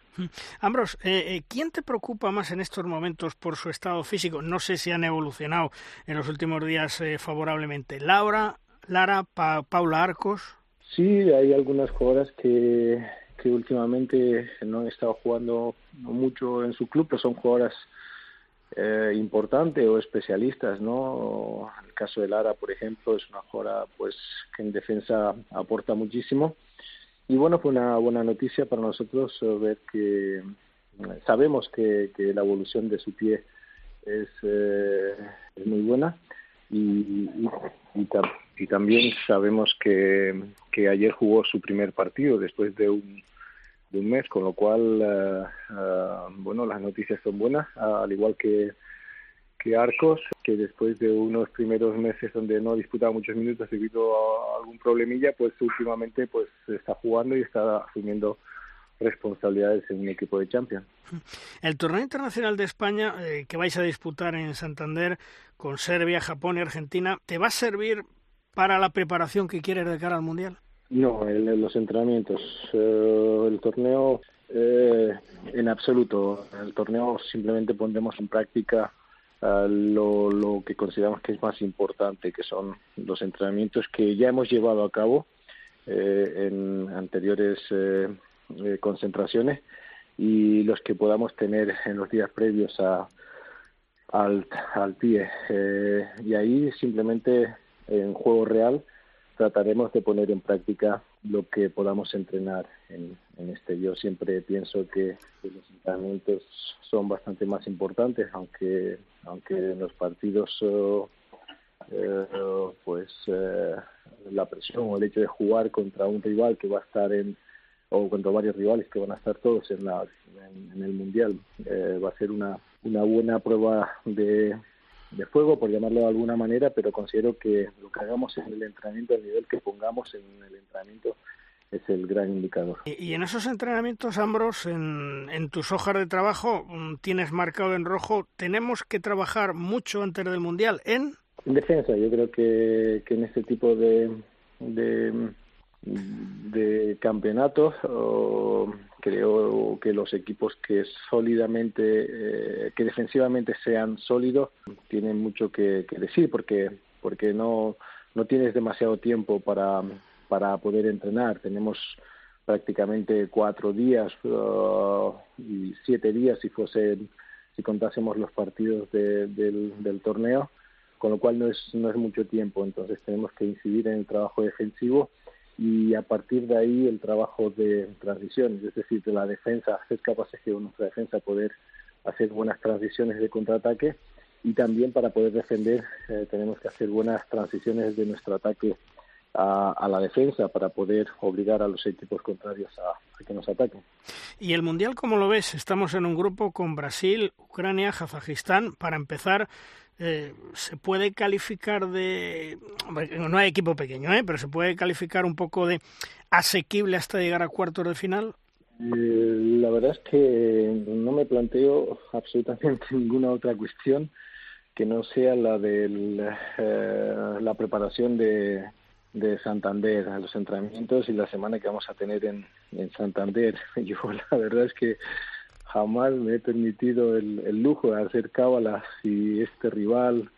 Speaker 3: Ambros, eh, ¿quién te preocupa más en estos momentos por su estado físico? No sé si han evolucionado en los últimos días eh, favorablemente. Laura, Lara, pa Paula Arcos.
Speaker 8: Sí, hay algunas jugadoras que, que últimamente no han estado jugando mucho en su club, pero son jugadoras eh, importantes o especialistas, ¿no? El caso de Lara, por ejemplo, es una jugadora pues que en defensa aporta muchísimo. Y bueno, fue una buena noticia para nosotros ver que sabemos que, que la evolución de su pie es, eh, es muy buena y, y, también sabemos que, que ayer jugó su primer partido después de un, un mes, con lo cual, uh, uh, bueno, las noticias son buenas, al igual que, que Arcos, que después de unos primeros meses donde no ha disputado muchos minutos debido a algún problemilla, pues últimamente pues está jugando y está asumiendo responsabilidades en un equipo de Champions.
Speaker 3: El torneo internacional de España eh, que vais a disputar en Santander con Serbia, Japón y Argentina, ¿te va a servir para la preparación que quieres de cara al Mundial?
Speaker 8: No, en, los entrenamientos. Eh, el torneo, eh, en absoluto. El torneo simplemente pondremos en práctica uh, lo, lo que consideramos que es más importante, que son los entrenamientos que ya hemos llevado a cabo eh, en anteriores eh, eh, concentraciones y los que podamos tener en los días previos al, al pie. Eh, y ahí simplemente en juego real trataremos de poner en práctica lo que podamos entrenar en, este. Yo siempre pienso que, los entrenamientos son bastante más importantes, aunque aunque en los partidos uh, eh, pues eh, la presión o el hecho de jugar contra un rival que va a estar en o contra varios rivales que van a estar todos en, la, en el mundial eh, va a ser una, una buena prueba de, de fuego, por llamarlo de alguna manera, pero considero que lo que hagamos en el entrenamiento, el nivel que pongamos en el entrenamiento, es el gran indicador.
Speaker 3: Y, en esos entrenamientos, Ambros, en, en, tus hojas de trabajo tienes marcado en rojo, tenemos que trabajar mucho antes del Mundial en...
Speaker 8: En defensa, yo creo que, que en este tipo de, de, de campeonatos o creo que los equipos que sólidamente, eh, que defensivamente sean sólidos, tienen mucho que, decir porque, porque no, no tienes demasiado tiempo para, para poder entrenar. Tenemos prácticamente cuatro días uh, y siete días si fuese, si contásemos los partidos de, del, del torneo, con lo cual no es, no es mucho tiempo. Entonces tenemos que incidir en el trabajo defensivo y a partir de ahí el trabajo de transiciones, es decir, de la defensa, ser capaces de nuestra defensa poder hacer buenas transiciones de contraataque y también para poder defender eh, tenemos que hacer buenas transiciones de nuestro ataque a, a, la defensa para poder obligar a los equipos contrarios a, a, que nos ataquen.
Speaker 3: ¿Y el Mundial cómo lo ves? Estamos en un grupo con Brasil, Ucrania, Kazajistán. Para empezar, eh, ¿se puede calificar de... No hay equipo pequeño, ¿eh? pero ¿se puede calificar un poco de asequible hasta llegar a cuartos de final?
Speaker 8: Eh, la verdad es que no me planteo absolutamente ninguna otra cuestión que no sea la de eh, la preparación de, de Santander, los entrenamientos y la semana que vamos a tener en, en Santander. Yo la verdad es que jamás me he permitido el, el lujo de hacer cábalas si este rival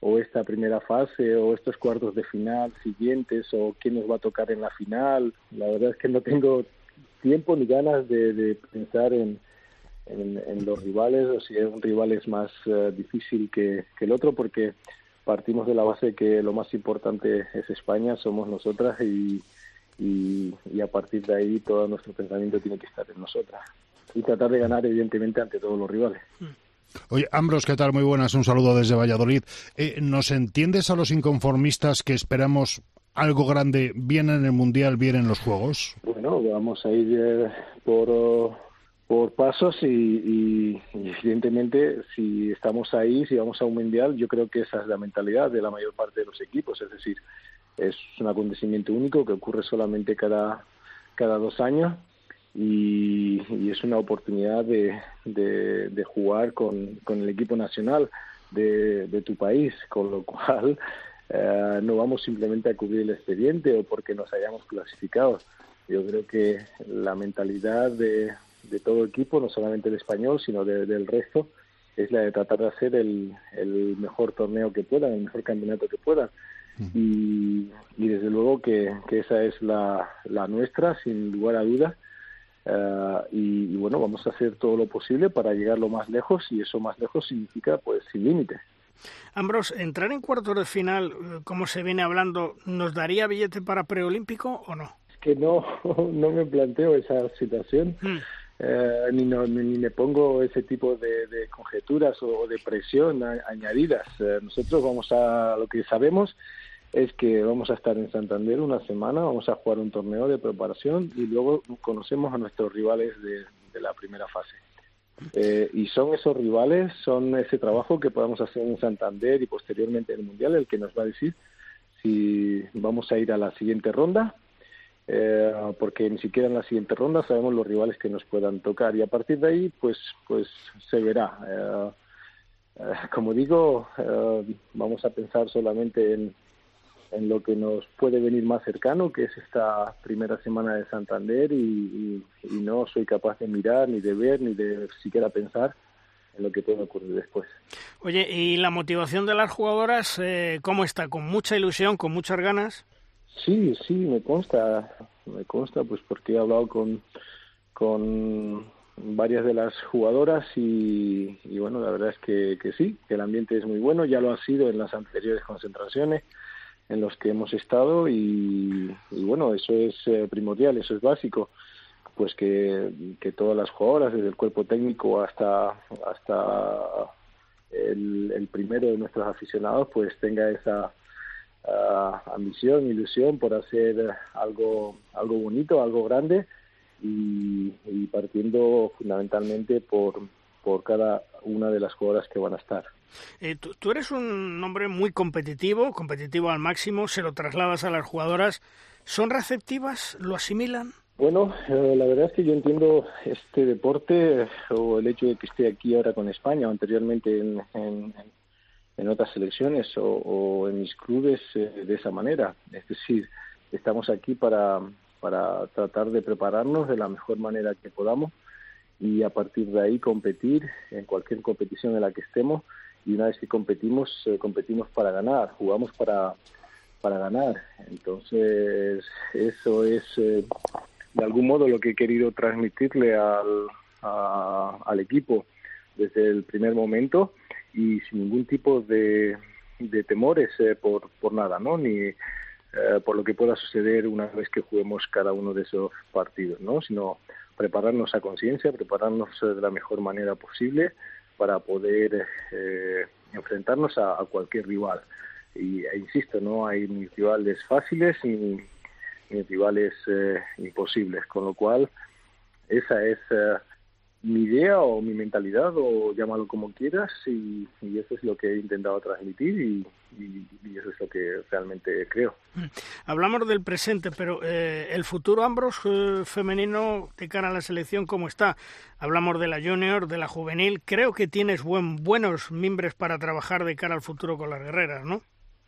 Speaker 8: o esta primera fase o estos cuartos de final siguientes o quién nos va a tocar en la final. La verdad es que no tengo tiempo ni ganas de, pensar en, en, los rivales o si un rival es más uh, difícil que, el otro porque partimos de la base que lo más importante es España, somos nosotras y, y, a partir de ahí todo nuestro pensamiento tiene que estar en nosotras y tratar de ganar evidentemente ante todos los rivales.
Speaker 4: Oye, Ambros, ¿qué tal? Muy buenas, un saludo desde Valladolid. Eh, ¿Nos entiendes a los inconformistas que esperamos algo grande, bien en el Mundial, bien en los Juegos?
Speaker 8: Bueno, vamos a ir eh, por, por pasos y, y, y, evidentemente si estamos ahí, si vamos a un Mundial, yo creo que esa es la mentalidad de la mayor parte de los equipos, es decir, es un acontecimiento único que ocurre solamente cada, cada dos años y, y es una oportunidad de, de, de jugar con, con el equipo nacional de, de tu país, con lo cual Uh, no vamos simplemente a cubrir el expediente o porque nos hayamos clasificado. Yo creo que la mentalidad de, de todo equipo, no solamente el español, sino de, del resto, es la de tratar de hacer el, el mejor torneo que puedan, el mejor campeonato que puedan. Y, y, desde luego que, que esa es la, la, nuestra, sin lugar a dudas. Uh, y, y bueno, vamos a hacer todo lo posible para llegar lo más lejos y eso más lejos significa pues sin límites.
Speaker 3: Ambros, ¿entrar en cuartos de final, como se viene hablando, nos daría billete para preolímpico o no?
Speaker 8: Es que no, no me planteo esa situación. Hmm. Eh, ni, no, ni, me pongo ese tipo de, de conjeturas o, de presión a, añadidas. Eh, nosotros vamos a lo que sabemos es que vamos a estar en Santander una semana, vamos a jugar un torneo de preparación y luego conocemos a nuestros rivales de, la primera fase. Eh, y son esos rivales, son ese trabajo que podamos hacer en Santander y posteriormente en el Mundial el que nos va a decir si vamos a ir a la siguiente ronda, eh, porque ni siquiera en la siguiente ronda sabemos los rivales que nos puedan tocar y a partir de ahí pues pues se verá. Eh, como digo, vamos a pensar solamente en, en lo que nos puede venir más cercano, que es esta primera semana de Santander, y, y, y, no soy capaz de mirar, ni de ver, ni de siquiera pensar en lo que puede ocurrir después.
Speaker 3: Oye, ¿y la motivación de las jugadoras eh, cómo está? ¿Con mucha ilusión, con muchas ganas?
Speaker 8: Sí, sí, me consta, me consta, pues porque he hablado con, con varias de las jugadoras y, y bueno, la verdad es que, que sí, que el ambiente es muy bueno, ya lo ha sido en las anteriores concentraciones, en los que hemos estado y, y bueno, eso es eh, primordial, eso es básico, pues que, que, todas las jugadoras, desde el cuerpo técnico hasta, hasta el, el primero de nuestros aficionados, pues tenga esa uh, ambición, ilusión por hacer algo, algo bonito, algo grande y, y partiendo fundamentalmente por, por cada una de las jugadoras que van a estar.
Speaker 3: Eh, tú, tú, eres un hombre muy competitivo, competitivo al máximo, se lo trasladas a las jugadoras. ¿Son receptivas? ¿Lo asimilan?
Speaker 8: Bueno, eh, la verdad es que yo entiendo este deporte o el hecho de que esté aquí ahora con España o anteriormente en, en, en otras selecciones o, o, en mis clubes eh, de esa manera. Es decir, estamos aquí para, para tratar de prepararnos de la mejor manera que podamos y a partir de ahí competir en cualquier competición en la que estemos y una vez que competimos, eh, competimos para ganar, jugamos para, para ganar. Entonces, eso es eh, de algún modo lo que he querido transmitirle al, al equipo desde el primer momento y sin ningún tipo de, de temores eh, por, por nada, ¿no? Ni eh, por lo que pueda suceder una vez que juguemos cada uno de esos partidos, ¿no? Sino prepararnos a conciencia, prepararnos de la mejor manera posible para poder eh, enfrentarnos a, a cualquier rival. Y e insisto, no hay ni rivales fáciles ni, ni rivales eh, imposibles, con lo cual esa es eh, mi idea o mi mentalidad o llámalo como quieras y, y eso es lo que he intentado transmitir y, y- y eso es lo que realmente creo.
Speaker 3: Hablamos del presente, pero eh, el futuro Ambros eh, femenino de cara a la selección, ¿cómo está? Hablamos de la junior, de la juvenil. Creo que tienes buen, buenos mimbres para trabajar de cara al futuro con las guerreras, ¿no?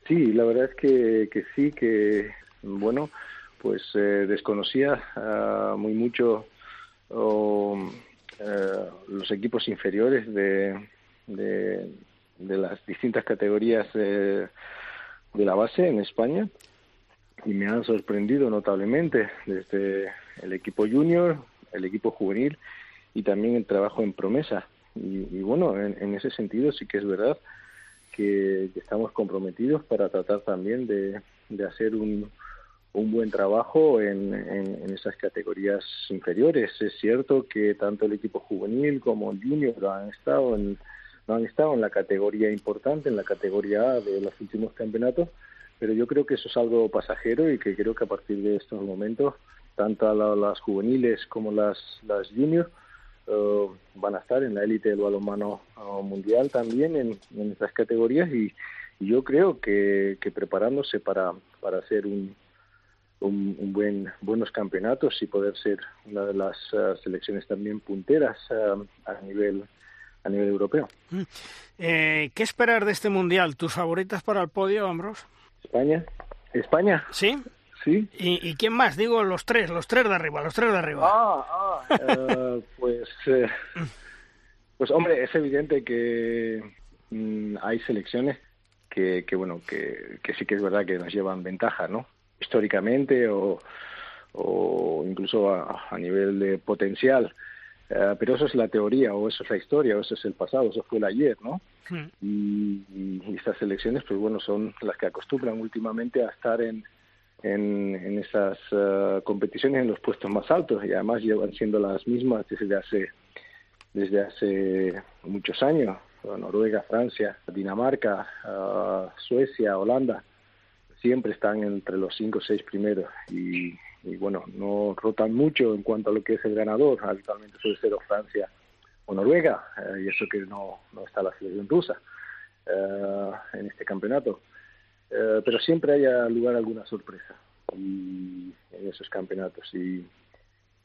Speaker 8: Sí, la verdad es que, que sí, que bueno, pues eh, desconocía ah, muy mucho eh, los equipos inferiores de, de, las distintas categorías eh, de la base en España y me han sorprendido notablemente desde el equipo junior, el equipo juvenil y también el trabajo en promesa. Y, y bueno, en, en ese sentido sí que es verdad que, que estamos comprometidos para tratar también de, de hacer un, un buen trabajo en, en, esas categorías inferiores. Es cierto que tanto el equipo juvenil como el junior han estado en, no han estado en la categoría importante, en la categoría A de los últimos campeonatos, pero yo creo que eso es algo pasajero y que creo que a partir de estos momentos, tanto las juveniles como las, las juniors, eh, van a estar en la élite del balonmano eh, mundial también en, en estas categorías y, yo creo que, que preparándose para, para hacer un, un, un buen buenos campeonatos y poder ser una de las eh, selecciones también punteras eh, a nivel a nivel europeo.
Speaker 3: Eh, ¿Qué esperar de este mundial? ¿Tus favoritas para el podio, Ambros?
Speaker 8: España, España,
Speaker 3: ¿Sí?
Speaker 8: sí.
Speaker 3: ¿Y, y quién más? Digo los tres, los tres de arriba, los tres de arriba.
Speaker 8: Ah, ah, eh, pues, eh, pues hombre, es evidente que mm, hay selecciones que, que bueno, que, que sí que es verdad que nos llevan ventaja, ¿no? Históricamente o, o incluso a, a nivel de potencial. Eh, pero eso es la teoría, o eso es la historia, o eso es el pasado, eso fue el ayer, ¿no?
Speaker 3: Mm.
Speaker 8: y, y estas elecciones, pues bueno, son las que acostumbran últimamente a estar en, en, en esas eh, competiciones en los puestos más altos y además llevan siendo las mismas desde hace desde hace muchos años. Noruega, Francia, Dinamarca, eh, Suecia, Holanda, siempre están entre los cinco o seis primeros y, y bueno, no rotan mucho en cuanto a lo que es el ganador. Habitualmente suele ser o Francia o Noruega, eh, y eso que no, no está la selección rusa eh, en este campeonato. Eh, pero siempre haya lugar alguna sorpresa y, en esos campeonatos. Y,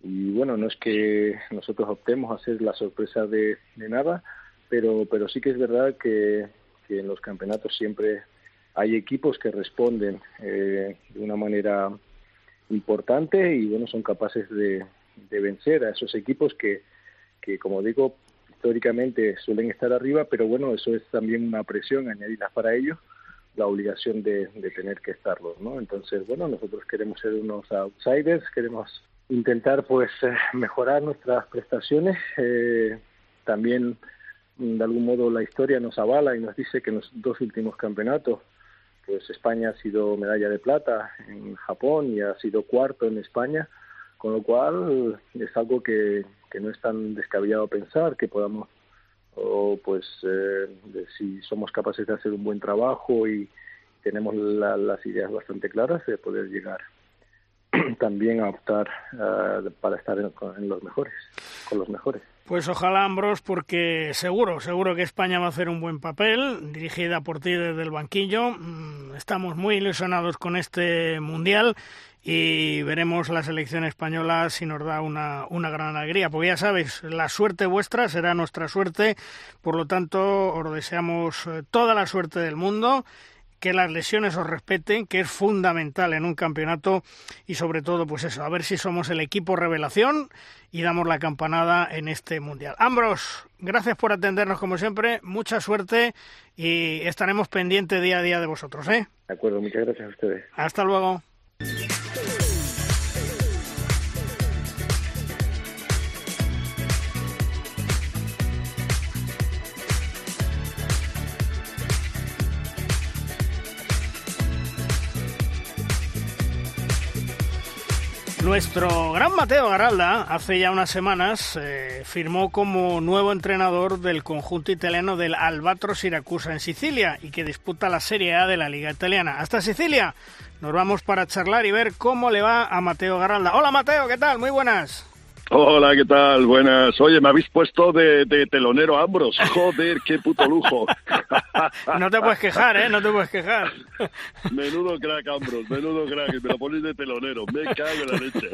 Speaker 8: y bueno, no es que nosotros optemos a ser la sorpresa de, de nada, pero, pero sí que es verdad que, que en los campeonatos siempre hay equipos que responden eh, de una manera importante y bueno, son capaces de, de vencer a esos equipos que, que, como digo, históricamente suelen estar arriba, pero bueno, eso es también una presión añadida para ellos, la obligación de, de tener que estarlo, ¿no? Entonces, bueno, nosotros queremos ser unos outsiders, queremos intentar pues eh, mejorar nuestras prestaciones, eh, también mm, de algún modo la historia nos avala y nos dice que en los dos últimos campeonatos pues España ha sido medalla de plata en Japón y ha sido cuarto en España, con lo cual es algo que, que no es tan descabellado pensar que podamos, o pues eh, si somos capaces de hacer un buen trabajo y tenemos la- las ideas bastante claras, de poder llegar también a optar ah, para estar en, en los mejores, con los mejores.
Speaker 3: Pues ojalá, Ambros, porque seguro, seguro que España va a hacer un buen papel, dirigida por ti desde el banquillo. Mm, Estamos muy ilusionados con este Mundial y veremos la selección española si nos da una, una gran alegría. Porque ya sabéis, la suerte vuestra será nuestra suerte, por lo tanto, os deseamos eh, toda la suerte del mundo que las lesiones os respeten, que es fundamental en un campeonato y sobre todo, pues eso, a ver si somos el equipo revelación y damos la campanada en este mundial. Ambros, gracias por atendernos como siempre, mucha suerte y estaremos pendientes día a día de vosotros, ¿eh?
Speaker 8: De acuerdo, muchas gracias a ustedes.
Speaker 3: Hasta luego. Nuestro gran Mateo Garalda, hace ya unas semanas, eh, firmó como nuevo entrenador del conjunto italiano del Albatro Siracusa en Sicilia y que disputa la Serie A de la Liga Italiana. Hasta Sicilia nos vamos para charlar y ver cómo le va a Mateo Garalda. Hola Mateo, ¿qué tal? Muy buenas.
Speaker 9: Hola, ¿qué tal? Buenas. Oye, me habéis puesto de, de telonero Ambros. Joder, qué puto lujo.
Speaker 3: no te puedes quejar, ¿eh? No te puedes quejar.
Speaker 9: menudo crack, Ambros, menudo crack. Me lo ponéis de telonero. Me cago en la leche.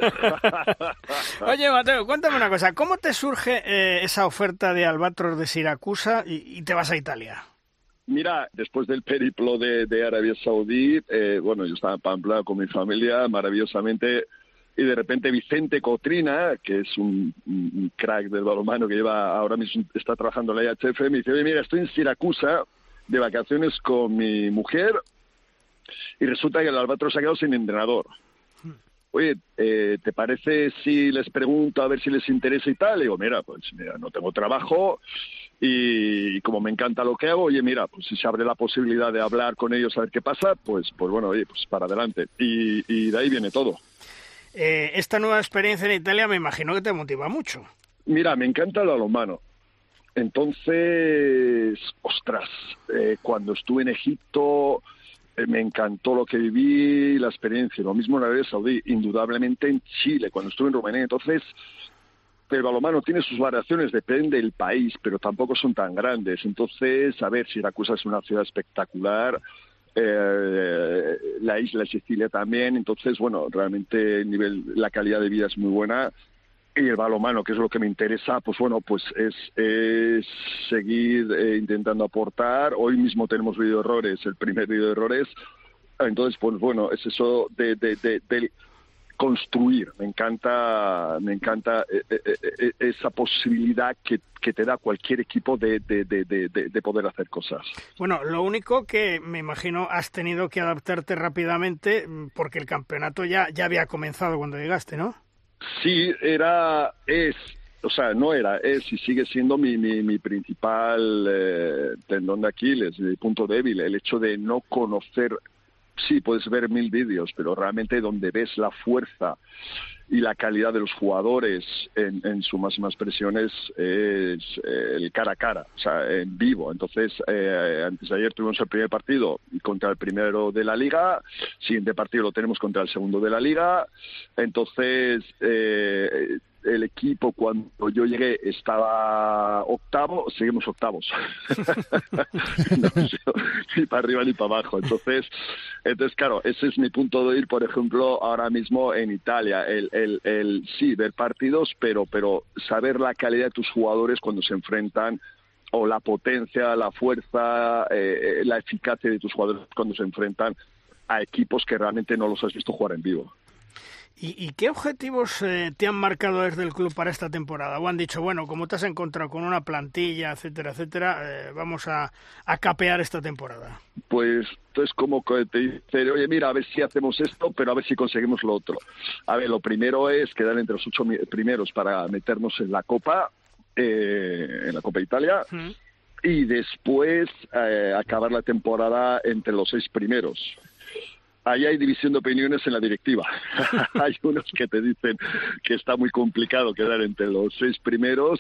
Speaker 3: Oye, Mateo, cuéntame una cosa. ¿Cómo te surge eh, esa oferta de Albatros de Siracusa y, y, te vas a Italia?
Speaker 9: Mira, después del periplo de, de Arabia Saudí, eh, bueno, yo estaba en Pamplona con mi familia, maravillosamente y de repente Vicente Cotrina, que es un, crack del balonmano que lleva ahora mismo está trabajando en la IHF, me dice, mira, estoy en Siracusa de vacaciones con mi mujer y resulta que el Albatros ha quedado sin entrenador. Oye, eh, ¿te parece si les pregunto a ver si les interesa y tal? Y digo, mira, pues mira, no tengo trabajo y, como me encanta lo que hago, oye, mira, pues si se abre la posibilidad de hablar con ellos a ver qué pasa, pues, pues bueno, oye, pues para adelante. Y de ahí viene todo.
Speaker 3: Eh, esta nueva experiencia en Italia me imagino que te motiva mucho.
Speaker 9: Mira, me encanta el balonmano. Entonces, ostras, eh, cuando estuve en Egipto eh, me encantó lo que viví, la experiencia. Lo mismo en Arabia Saudí, indudablemente en Chile, cuando estuve en Rumanía. Entonces, el balonmano tiene sus variaciones, depende del país, pero tampoco son tan grandes. Entonces, a ver, Siracusa es una ciudad espectacular, eh, la isla Sicilia también, entonces, bueno, realmente el nivel, la calidad de vida es muy buena y el balonmano, que es lo que me interesa, pues bueno, pues es, seguir eh, intentando aportar. Hoy mismo tenemos video errores, el primer video errores. Entonces, pues bueno, es eso de, de construir. Me encanta, me encanta eh, eh, eh, esa posibilidad que, que, te da cualquier equipo de, de, de, poder hacer cosas.
Speaker 3: Bueno, lo único que me imagino has tenido que adaptarte rápidamente porque el campeonato ya, ya había comenzado cuando llegaste, ¿no?
Speaker 9: Sí, era, es, o sea, no era, es y sigue siendo mi, mi, mi principal eh, tendón de Aquiles, mi punto débil, el hecho de no conocer sí, puedes ver mil vídeos, pero realmente donde ves la fuerza y la calidad de los jugadores en, en su máxima expresión es, eh, el cara a cara, o sea, en vivo. Entonces, eh, antes de ayer tuvimos el primer partido contra el primero de la liga, siguiente partido lo tenemos contra el segundo de la liga. Entonces, eh, el equipo cuando yo llegué estaba octavo, seguimos octavos. no, ni para arriba ni para abajo. Entonces, entonces, claro, ese es mi punto de ir, por ejemplo, ahora mismo en Italia. El, el, el sí, ver partidos, pero, pero saber la calidad de tus jugadores cuando se enfrentan o la potencia, la fuerza, eh, la eficacia de tus jugadores cuando se enfrentan a equipos que realmente no los has visto jugar en vivo.
Speaker 3: ¿Y, ¿Y, qué objetivos eh, te han marcado desde el club para esta temporada? ¿O han dicho, bueno, como te has encontrado con una plantilla, etcétera, etcétera, eh, vamos a, a, capear esta temporada?
Speaker 9: Pues es como que te dice, oye, mira, a ver si hacemos esto, pero a ver si conseguimos lo otro. A ver, lo primero es quedar entre los ocho primeros para meternos en la Copa, eh, en la Copa Italia. Y después eh, acabar la temporada entre los seis primeros ahí hay división de opiniones en la directiva. hay unos que te dicen que está muy complicado quedar entre los seis primeros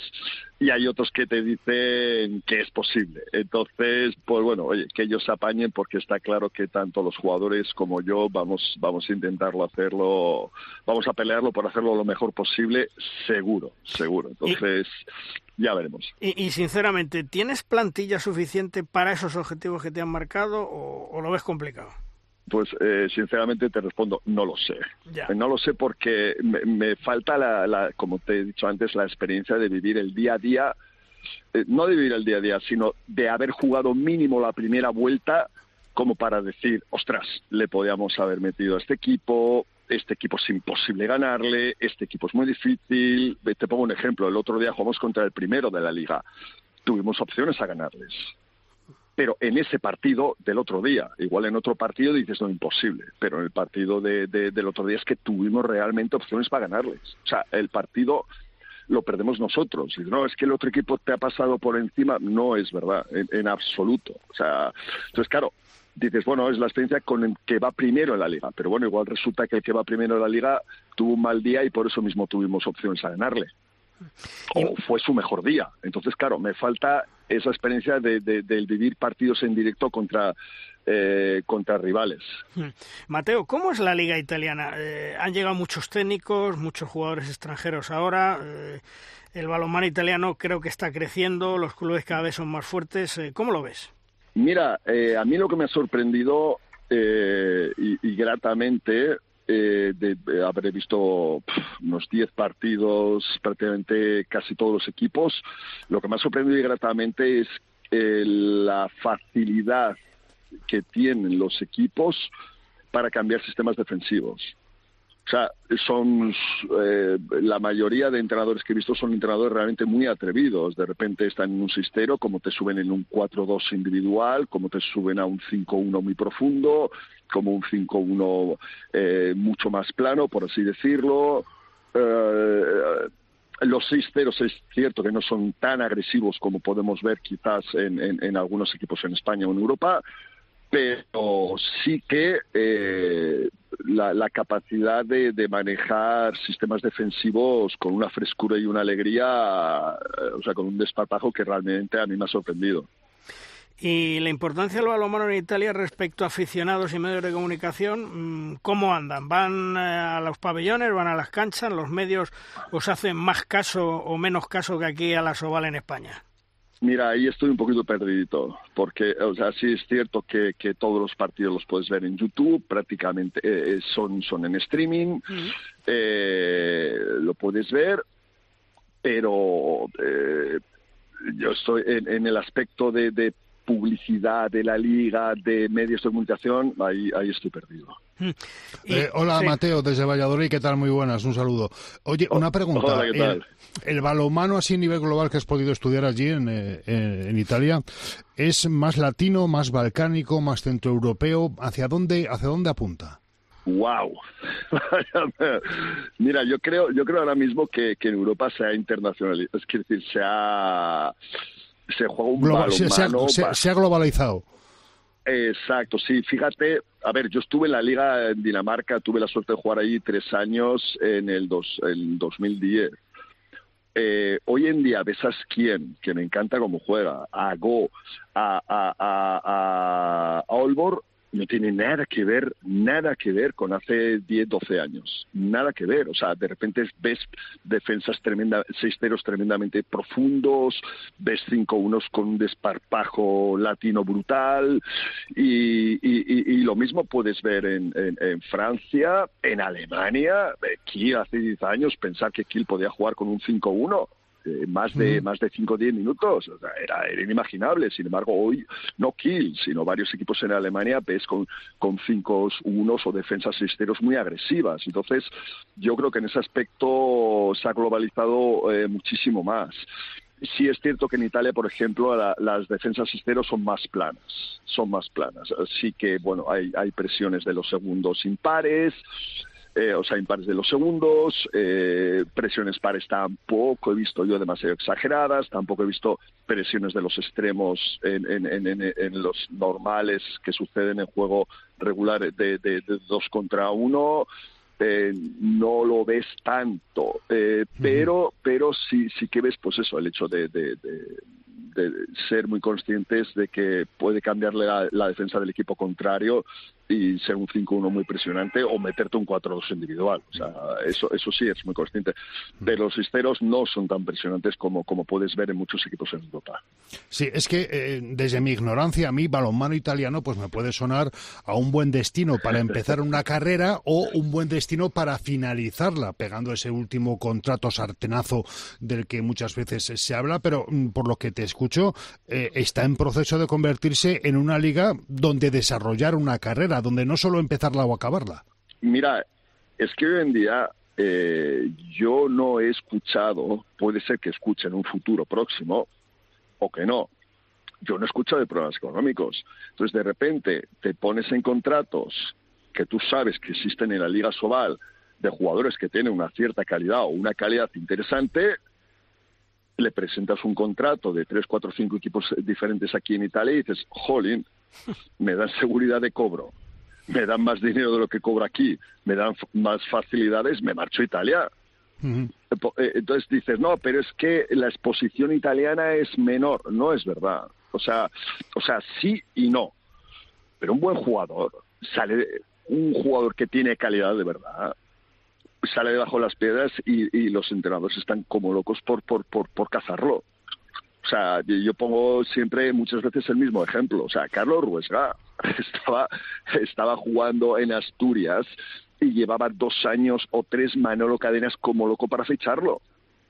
Speaker 9: y hay otros que te dicen que es posible. Entonces, pues bueno, oye, que ellos se apañen porque está claro que tanto los jugadores como yo vamos, vamos a intentarlo hacerlo, vamos a pelearlo por hacerlo lo mejor posible, seguro, seguro. Entonces, y, ya veremos.
Speaker 3: Y, y, sinceramente, ¿tienes plantilla suficiente para esos objetivos que te han marcado o, o lo ves complicado?
Speaker 9: Pues eh, sinceramente te respondo, no lo sé. Yeah. No lo sé porque me, me falta, la, la, como te he dicho antes, la experiencia de vivir el día a día, eh, no de vivir el día a día, sino de haber jugado mínimo la primera vuelta como para decir, ostras, le podíamos haber metido a este equipo, este equipo es imposible ganarle, este equipo es muy difícil. Te pongo un ejemplo, el otro día jugamos contra el primero de la liga, tuvimos opciones a ganarles pero en ese partido del otro día, igual en otro partido dices no imposible, pero en el partido de, de, del otro día es que tuvimos realmente opciones para ganarles. O sea, el partido lo perdemos nosotros. Y no, es que el otro equipo te ha pasado por encima. No es verdad, en, en absoluto. O sea, entonces, claro, dices, bueno, es la experiencia con el que va primero en la liga, pero bueno, igual resulta que el que va primero en la liga tuvo un mal día y por eso mismo tuvimos opciones a ganarle. O fue su mejor día. Entonces, claro, me falta esa experiencia de, de, del vivir partidos en directo contra, eh, contra rivales.
Speaker 3: Hmm. Mateo, ¿cómo es la liga italiana? Eh, han llegado muchos técnicos, muchos jugadores extranjeros ahora. Eh, el balonmano italiano creo que está creciendo, los clubes cada vez son más fuertes. ¿Cómo lo ves?
Speaker 9: Mira, a mí lo que me ha sorprendido y, y, gratamente eh, de, de, haber visto pff, unos 10 partidos, prácticamente casi todos los equipos, lo que ha sorprendido gratamente es eh, la facilidad que tienen los equipos para cambiar sistemas defensivos. O sea, son eh, la mayoría de entrenadores que he visto son entrenadores realmente muy atrevidos. De repente están en un sistero, como te suben en un 4-2 individual, como te suben a un 5-1 muy profundo, como un 5-1 eh, mucho más plano, por así decirlo. Eh, los sisteros es cierto que no son tan agresivos como podemos ver quizás en algunos equipos en España o en Europa, pero sí que eh, la, la, capacidad de, de, manejar sistemas defensivos con una frescura y una alegría, eh, o sea, con un desparpajo que realmente a mí me ha sorprendido.
Speaker 3: Y la importancia del balonmano en Italia respecto a aficionados y medios de comunicación, mm, ¿cómo andan? ¿Van eh, a los pabellones, van a las canchas? ¿Los medios os hacen más caso o menos caso que aquí a la Soval en España?
Speaker 9: Mira, ahí estoy un poquito perdido, porque, o sea, sí es cierto que, que todos los partidos los puedes ver en YouTube, prácticamente eh, son, son en streaming, mm. eh, lo puedes ver, pero eh, yo estoy en, en el aspecto de, de, publicidad de la liga, de medios de comunicación, ahí, ahí estoy perdido.
Speaker 4: Mm. Eh, hola sí. Mateo, desde Valladolid, ¿qué tal? Muy buenas, un saludo. Oye, una pregunta.
Speaker 9: Hola, ¿qué tal?
Speaker 4: El, el balonmano así a nivel global que has podido estudiar allí en, eh, en, Italia, ¿es más latino, más balcánico, más centroeuropeo? ¿Hacia dónde, hacia dónde apunta?
Speaker 9: Wow. Mira, yo creo, yo creo ahora mismo que, que en Europa se ha internacionalizado, es decir, se ha se juega un
Speaker 4: Global,
Speaker 9: balonmano.
Speaker 4: Se, se, se, ha globalizado.
Speaker 9: Exacto, sí. Fíjate, a ver, yo estuve en la liga en Dinamarca, tuve la suerte de jugar allí tres años en el, dos, el 2010. Eh, hoy en día ves a Skien, que me encanta cómo juega, a Go, a, a, a, a Olbor, no tiene nada que ver, nada que ver con hace 10, 12 años. Nada que ver. O sea, de repente ves defensas tremenda, seisteros tremendamente profundos, ves cinco unos con un desparpajo latino brutal y, y, y lo mismo puedes ver en, en, en, Francia, en Alemania. Kiel hace 10 años pensar que Kiel podía jugar con un 5-1 eh, más de más de 5 o 10 minutos. O sea, era, era, inimaginable. Sin embargo, hoy no Kiel, sino varios equipos en Alemania ves con, con 5 unos o defensas listeros muy agresivas. Entonces, yo creo que en ese aspecto se ha globalizado eh, muchísimo más. Sí es cierto que en Italia, por ejemplo, la, las defensas sisteros son más planas, son más planas. Así que, bueno, hay, hay presiones de los segundos impares, eh, o sea, impares de los segundos, eh, presiones pares tampoco he visto yo demasiado exageradas, tampoco he visto presiones de los extremos en, en, en, en los normales que suceden en juego regular de, de, de dos contra uno. Eh, no lo ves tanto, eh, pero pero sí sí que ves pues eso el hecho de, de, de, de ser muy conscientes de que puede cambiarle la, la defensa del equipo contrario y ser un 5-1 muy presionante o meterte un 4-2 individual. O sea, eso, eso sí es muy consciente. Pero los sisteros no son tan presionantes como, como puedes ver en muchos equipos en Europa.
Speaker 4: Sí, es que eh, desde mi ignorancia, a mí balonmano italiano pues me puede sonar a un buen destino para empezar una carrera o un buen destino para finalizarla, pegando ese último contrato sartenazo del que muchas veces se habla, pero mm, por lo que te escucho, eh, está en proceso de convertirse en una liga donde desarrollar una carrera donde no solo empezarla o acabarla.
Speaker 9: Mira, es que hoy en día eh, yo no he escuchado, puede ser que escuche en un futuro próximo o que no, yo no escucho de problemas económicos. Entonces, de repente, te pones en contratos que tú sabes que existen en la Liga Sobal de jugadores que tienen una cierta calidad o una calidad interesante, le presentas un contrato de tres, cuatro, cinco equipos diferentes aquí en Italia y dices, jolín, me dan seguridad de cobro, me dan más dinero de lo que cobro aquí, me dan más facilidades, me marcho a Italia. Eh, Entonces dices, no, pero es que la exposición italiana es menor. No es verdad. O sea, o sea, sí y no. Pero un buen jugador sale, un jugador que tiene calidad de verdad, sale debajo de las piedras y, y los entrenadores están como locos por, por, por, por cazarlo. O sea, yo pongo siempre muchas veces el mismo ejemplo. O sea, Carlos Ruesga estaba, jugando en Asturias y llevaba dos años o tres Manolo Cadenas como loco para ficharlo.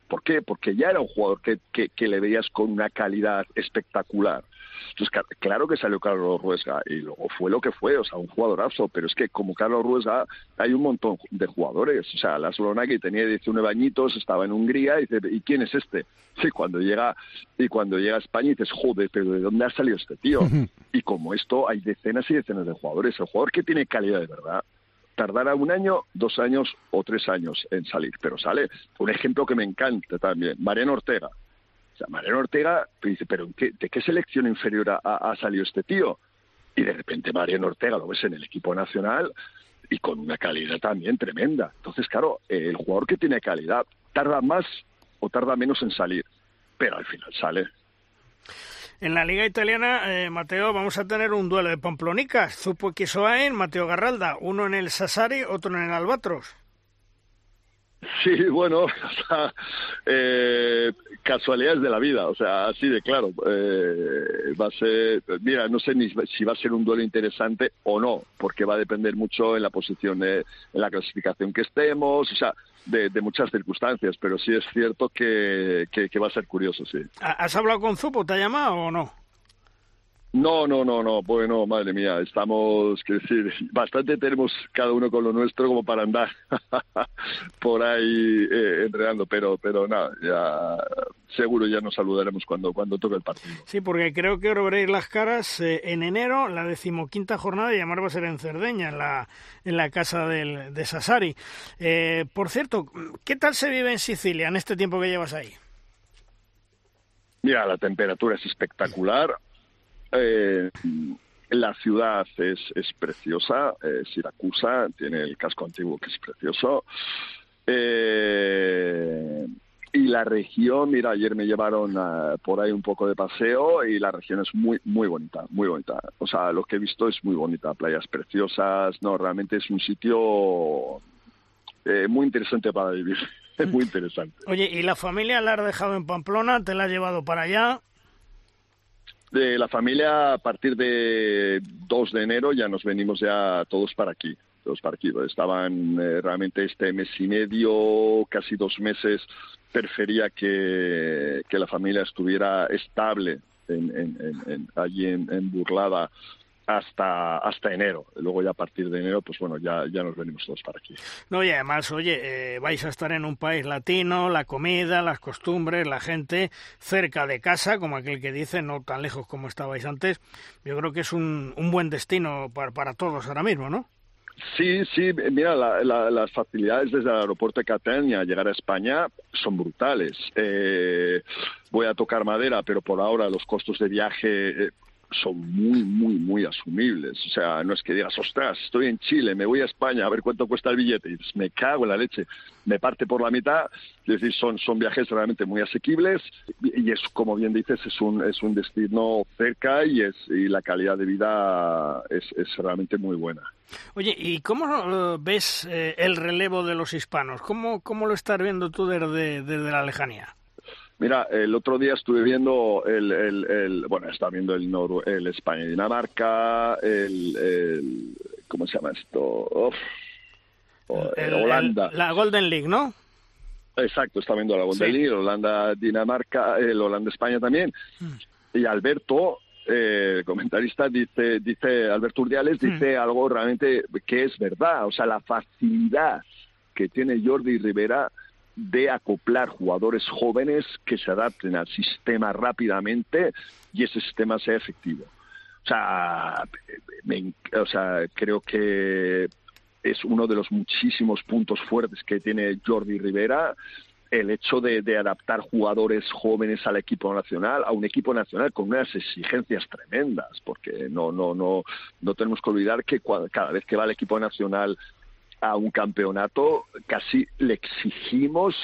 Speaker 9: ¿Por qué? Porque ya era un jugador que, que le veías con una calidad espectacular. Entonces, claro que salió Carlos Ruesga y luego fue lo que fue, o sea, un jugadorazo, pero es que como Carlos Ruesga hay un montón de jugadores. O sea, Laszlo que tenía 19 añitos, estaba en Hungría y dice, ¿y quién es este? Y cuando llega y cuando llega a España dices, joder, pero ¿de dónde ha salido este tío? Y como esto hay decenas y decenas de jugadores. El jugador que tiene calidad de verdad tardará un año, dos años o tres años en salir, pero sale. Un ejemplo que me encanta también, Mariano Ortega. O Mariano Ortega dice, pero ¿en qué- ¿de qué selección inferior ha, salido este tío? Y de repente Mariano Ortega lo ves en el equipo nacional y con una calidad también tremenda. Entonces, claro, el jugador que tiene calidad tarda más o tarda menos en salir, pero al final sale.
Speaker 3: En la Liga Italiana, eh, Mateo, vamos a tener un duelo de pamplonicas. Zupo Quisoain, Mateo Garralda. Uno en el Sassari, otro en el Albatros.
Speaker 9: Sí, bueno, o sea, eh, casualidades de la vida, o sea, así de claro. Eh, va a ser, mira, no sé ni si va a ser un duelo interesante o no, porque va a depender mucho en la posición, de, en la clasificación que estemos, o sea, de, de muchas circunstancias, pero sí es cierto que, que, que va a ser curioso, sí.
Speaker 3: ¿Ha- ¿Has hablado con Zupo? ¿Te ha llamado o no?
Speaker 9: No, no, no, no, bueno, madre mía, estamos, quiero decir, bastante tenemos cada uno con lo nuestro como para andar por ahí eh, enredando, pero, pero nada, ya seguro ya nos saludaremos cuando, cuando toque el partido.
Speaker 3: Sí, porque creo que veréis las caras eh, en enero, la decimoquinta jornada, y además va a ser en Cerdeña, en la, en la casa del, de Sassari. Eh, por cierto, ¿qué tal se vive en Sicilia en este tiempo que llevas ahí?
Speaker 9: Mira, la temperatura es espectacular. Eh, la ciudad es, es preciosa, eh, Siracusa, tiene el casco antiguo que es precioso. Eh, y la región, mira, ayer me llevaron ah, por ahí un poco de paseo y la región es muy, muy bonita, muy bonita. O sea, lo que he visto es muy bonita, playas preciosas, no, realmente es un sitio eh, muy interesante para vivir, es muy interesante.
Speaker 3: Oye, ¿y la familia la has dejado en Pamplona? ¿Te la has llevado para allá?
Speaker 9: De la familia a partir de 2 de enero ya nos venimos ya todos para aquí para aquí. Estaban eh, realmente este mes y medio casi dos meses prefería que, que la familia estuviera estable en, en- allí en Burlada hasta hasta enero luego ya a partir de enero pues bueno ya ya nos venimos todos para aquí
Speaker 3: No, y además, oye, eh, vais a estar en un país latino, la comida, las costumbres, la gente cerca de casa, como aquel que dice, no tan lejos como estabais antes. Yo creo que es un, un buen destino para, para todos ahora mismo, ¿no?
Speaker 9: Sí, sí, mira, la- la- las facilidades desde el aeropuerto de Catania a llegar a España son brutales. Eh, voy a tocar madera, pero por ahora los costos de viaje eh, son muy, muy, muy asumibles. O sea, no es que digas, ostras, estoy en Chile, me voy a España a ver cuánto cuesta el billete. Y me cago en la leche, me parte por la mitad. Es decir, son, son viajes realmente muy asequibles y es, como bien dices, es un, es un destino cerca y, es, y la calidad de vida es, es realmente muy buena.
Speaker 3: Oye, ¿y cómo ves eh, el relevo de los hispanos? ¿Cómo, cómo lo estás viendo tú desde, desde la lejanía?
Speaker 9: Mira, el otro día estuve viendo el, el, el- bueno, estaba viendo el, Noru- el España y Dinamarca, el, el- ¿cómo se llama esto? Uf. O-
Speaker 3: El-
Speaker 9: Holanda.
Speaker 3: la Golden League, ¿no?
Speaker 9: Exacto, está viendo la Golden
Speaker 3: Sí.
Speaker 9: League, Holanda, Dinamarca, el Holanda, España también. Y Alberto, eh, el comentarista, dice, dice Alberto Urdiales, dice algo realmente que es verdad. O sea, la facilidad que tiene Jordi Rivera de acoplar jugadores jóvenes que se adapten al sistema rápidamente y ese sistema sea efectivo. O sea, me o sea, creo que es uno de los muchísimos puntos fuertes que tiene Jordi Rivera el hecho de, de, adaptar jugadores jóvenes al equipo nacional, a un equipo nacional con unas exigencias tremendas, porque no, no, no, no tenemos que olvidar que cada vez que va el equipo nacional a un campeonato, casi le exigimos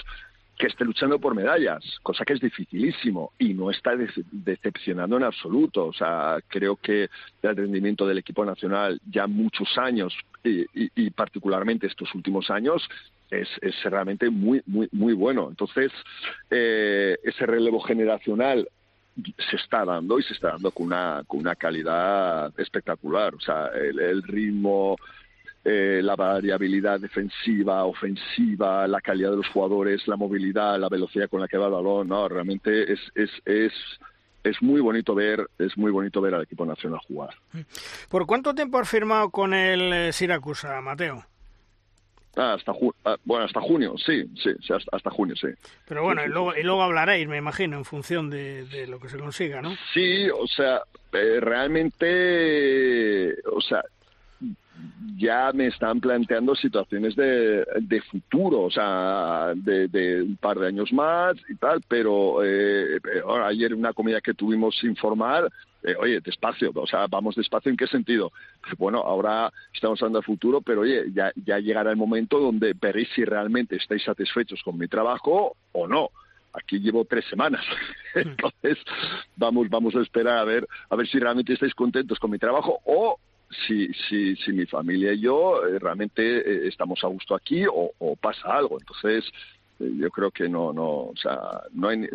Speaker 9: que esté luchando por medallas, cosa que es dificilísimo y no está decepcionando en absoluto. O sea, creo que el rendimiento del equipo nacional ya muchos años y, particularmente estos últimos años es, es, realmente muy, muy, muy bueno. Entonces, eh, ese relevo generacional se está dando y se está dando con una, con una calidad espectacular. O sea, el ritmo, eh, la variabilidad defensiva, ofensiva, la calidad de los jugadores, la movilidad, la velocidad con la que va el balón, no, realmente es, es, es, es muy bonito ver, es muy bonito ver al equipo nacional jugar.
Speaker 3: ¿Por cuánto tiempo has firmado con el eh, Siracusa, Mateo?
Speaker 9: Ah, hasta ju ah, bueno, hasta junio, sí, sí, sí hasta, hasta, junio, sí.
Speaker 3: Pero bueno,
Speaker 9: sí,
Speaker 3: sí, y, luego, y luego hablaréis, me imagino, en función de, de, lo que se consiga, ¿no?
Speaker 9: Sí, o sea, eh, realmente, o sea, ya me están planteando situaciones de, de futuro, o sea, de, un par de años más y tal, pero eh, ayer una comida que tuvimos informar, eh, oye, despacio, o sea, vamos despacio en qué sentido. Bueno, ahora estamos hablando de futuro, pero oye, ya, ya llegará el momento donde veréis si realmente estáis satisfechos con mi trabajo o no aquí llevo tres semanas. Entonces, vamos, vamos a esperar a ver, a ver si realmente estáis contentos con mi trabajo o si, si, si mi familia y yo eh, realmente eh, estamos a gusto aquí o, o pasa algo. Entonces, eh, yo creo que no, no, o sea, no hay,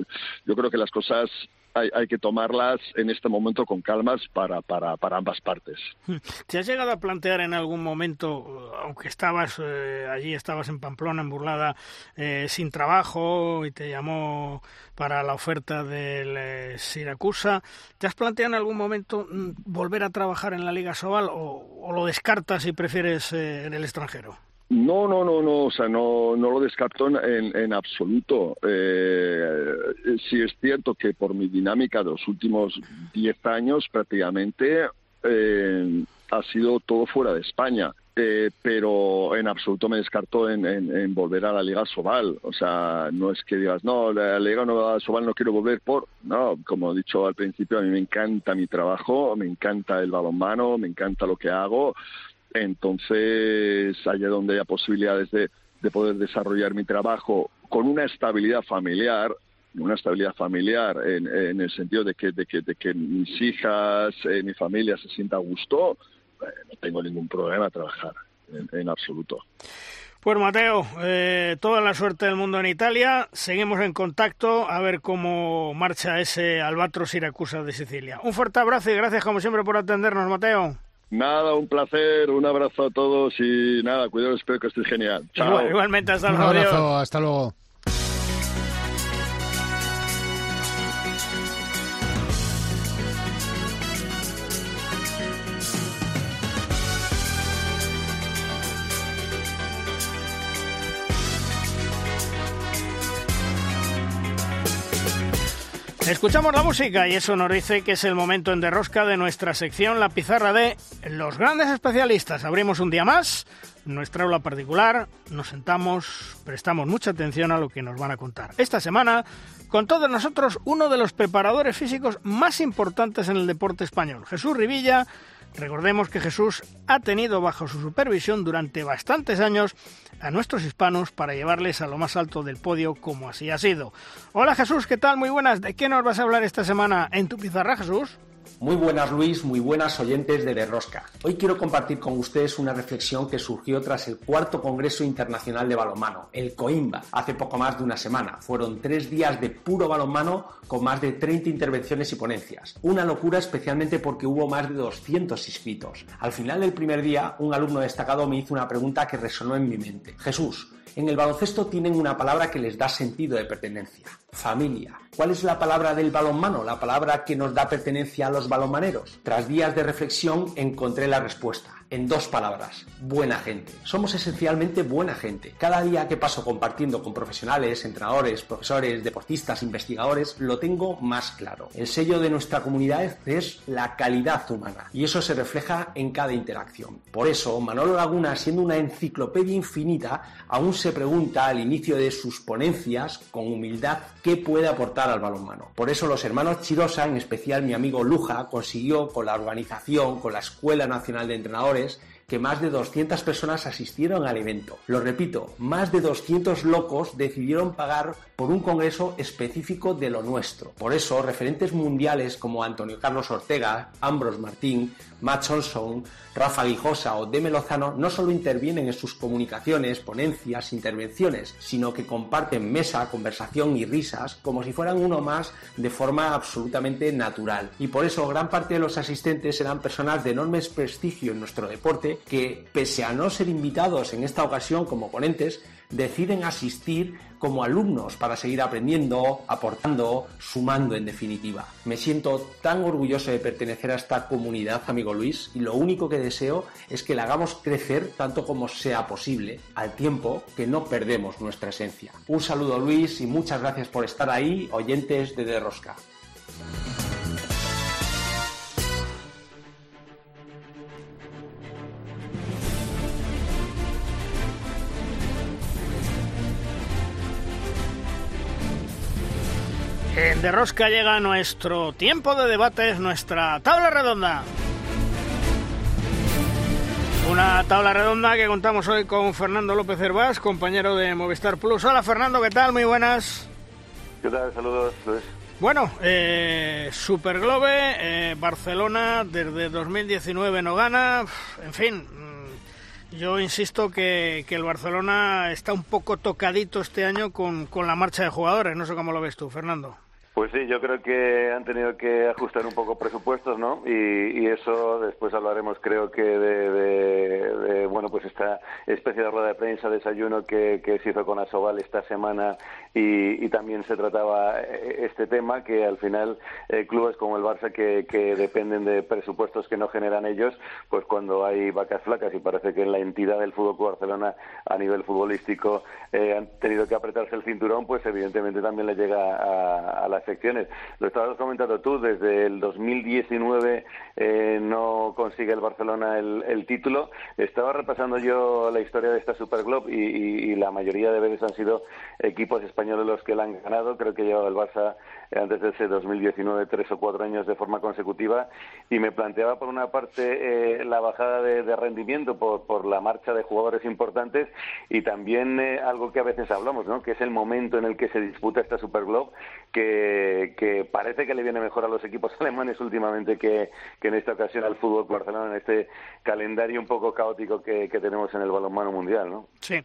Speaker 9: yo creo que las cosas hay, hay, que tomarlas en este momento con calmas para, para, para, ambas partes.
Speaker 3: ¿Te has llegado a plantear en algún momento, aunque estabas eh, allí, estabas en Pamplona, en Burlada, eh, sin trabajo y te llamó para la oferta del eh, Siracusa, ¿te has planteado en algún momento mm, volver a trabajar en la Liga Sobal o, o lo descartas y prefieres en el extranjero?
Speaker 9: No, no, no, no, o sea, no, no lo descarto en, en absoluto. Eh, sí es cierto que por mi dinámica de los últimos diez años prácticamente eh, ha sido todo fuera de España. Eh, pero en absoluto me descarto en, volver a la Liga Sobal. O sea, no es que digas, no, la Liga Sobal no quiero volver por... No, como he dicho al principio, a mí me encanta mi trabajo, me encanta el balonmano, me encanta lo que hago entonces, allá donde haya posibilidades de, de poder desarrollar mi trabajo con una estabilidad familiar, una estabilidad familiar en, el sentido de que, de que, de que mis hijas, eh, mi familia se sienta a gusto, eh, no tengo ningún problema a trabajar en, en absoluto.
Speaker 3: Pues Mateo, eh, toda la suerte del mundo en Italia. Seguimos en contacto a ver cómo marcha ese Albatros Siracusa de Sicilia. Un fuerte abrazo y gracias como siempre por atendernos, Mateo.
Speaker 9: Nada, un placer, un abrazo a todos y nada, cuidado, espero que estéis genial. Chao.
Speaker 3: Igual, igualmente, hasta luego.
Speaker 4: Un abrazo, hasta luego.
Speaker 3: Escuchamos la música y eso nos dice que es el momento en derrosca de nuestra sección La Pizarra de los grandes especialistas. Abrimos un día más nuestra aula particular, nos sentamos, prestamos mucha atención a lo que nos van a contar. Esta semana, con todos nosotros, uno de los preparadores físicos más importantes en el deporte español, Jesús Rivilla. Recordemos que Jesús ha tenido bajo su supervisión durante bastantes años a nuestros hispanos para llevarles a lo más alto del podio, como así ha sido. Hola Jesús, ¿qué tal? Muy buenas. ¿De qué nos vas a hablar esta semana en tu pizarra, Jesús?
Speaker 10: Muy buenas Luis, muy buenas oyentes de Derrosca. Hoy quiero compartir con ustedes una reflexión que surgió tras el cuarto Congreso Internacional de Balonmano, el COIMBA, hace poco más de una semana. Fueron tres días de puro balonmano con más de 30 intervenciones y ponencias. Una locura especialmente porque hubo más de 200 inscritos. Al final del primer día, un alumno destacado me hizo una pregunta que resonó en mi mente. Jesús, en el baloncesto tienen una palabra que les da sentido de pertenencia, familia. ¿Cuál es la palabra del balonmano? La palabra que nos da pertenencia a los balonmaneros. Tras días de reflexión encontré la respuesta. En dos palabras, buena gente. Somos esencialmente buena gente. Cada día que paso compartiendo con profesionales, entrenadores, profesores, deportistas, investigadores, lo tengo más claro. El sello de nuestra comunidad es la calidad humana y eso se refleja en cada interacción. Por eso, Manolo Laguna, siendo una enciclopedia infinita, aún se pregunta al inicio de sus ponencias con humildad qué puede aportar al balonmano. Por eso los hermanos Chirosa, en especial mi amigo Luja, consiguió con la organización, con la Escuela Nacional de Entrenadores, mejores que más de 200 personas asistieron al evento. Lo repito, más de 200 locos decidieron pagar por un congreso específico de lo nuestro. Por eso, referentes mundiales como Antonio Carlos Ortega, Ambrose Martín, Matt Johnson, Rafa Guijosa o Deme Lozano no solo intervienen en sus comunicaciones, ponencias, intervenciones, sino que comparten mesa, conversación y risas como si fueran uno más de forma absolutamente natural. Y por eso gran parte de los asistentes eran personas de enorme prestigio en nuestro deporte que, pese a no ser invitados en esta ocasión como ponentes, deciden asistir como alumnos para seguir aprendiendo, aportando, sumando en definitiva. Me siento tan orgulloso de pertenecer a esta comunidad, amigo Luis, y lo único que deseo es que la hagamos crecer tanto como sea posible, al tiempo que no perdemos nuestra esencia. Un saludo Luis y muchas gracias por estar ahí, oyentes de De
Speaker 3: En De Rosca llega nuestro tiempo de debates, nuestra tabla redonda. Una tabla redonda que contamos hoy con Fernando López Hervás, compañero de Movistar Plus. Hola Fernando, ¿qué tal? Muy buenas.
Speaker 11: ¿Qué tal? Saludos, Luis.
Speaker 3: Bueno, eh, Super Globe, eh, Barcelona desde 2019 no gana, en fin, mm, yo insisto que, que, el Barcelona está un poco tocadito este año con, con la marcha de jugadores, no sé cómo lo ves tú, Fernando.
Speaker 11: Pues sí, yo creo que han tenido que ajustar un poco presupuestos, ¿no? Y, y eso después hablaremos, creo que de, de, bueno, pues esta especie de rueda de prensa, desayuno que, que se hizo con Asobal esta semana y, también se trataba eh, este tema que al final eh, clubes como el Barça que, que dependen de presupuestos que no generan ellos, pues cuando hay vacas flacas y parece que la entidad del Fútbol Barcelona a nivel futbolístico eh, han tenido que apretarse el cinturón, pues evidentemente también le llega a, las secciones. Lo estabas comentando tú, desde el 2019 eh, no consigue el Barcelona el, título. Estaba repasando yo la historia de esta Super Globe y, y, y, la mayoría de veces han sido equipos españoles los que la han ganado. Creo que lleva el Barça antes de ese 2019 tres o cuatro años de forma consecutiva y me planteaba por una parte eh, la bajada de, rendimiento por, por, la marcha de jugadores importantes y también eh, algo que a veces hablamos, ¿no? que es el momento en el que se disputa esta Super Globe que, que, parece que le viene mejor a los equipos alemanes últimamente que, que en esta ocasión al fútbol Barcelona en este calendario un poco caótico que, que, tenemos en el balonmano mundial, ¿no?
Speaker 3: Sí,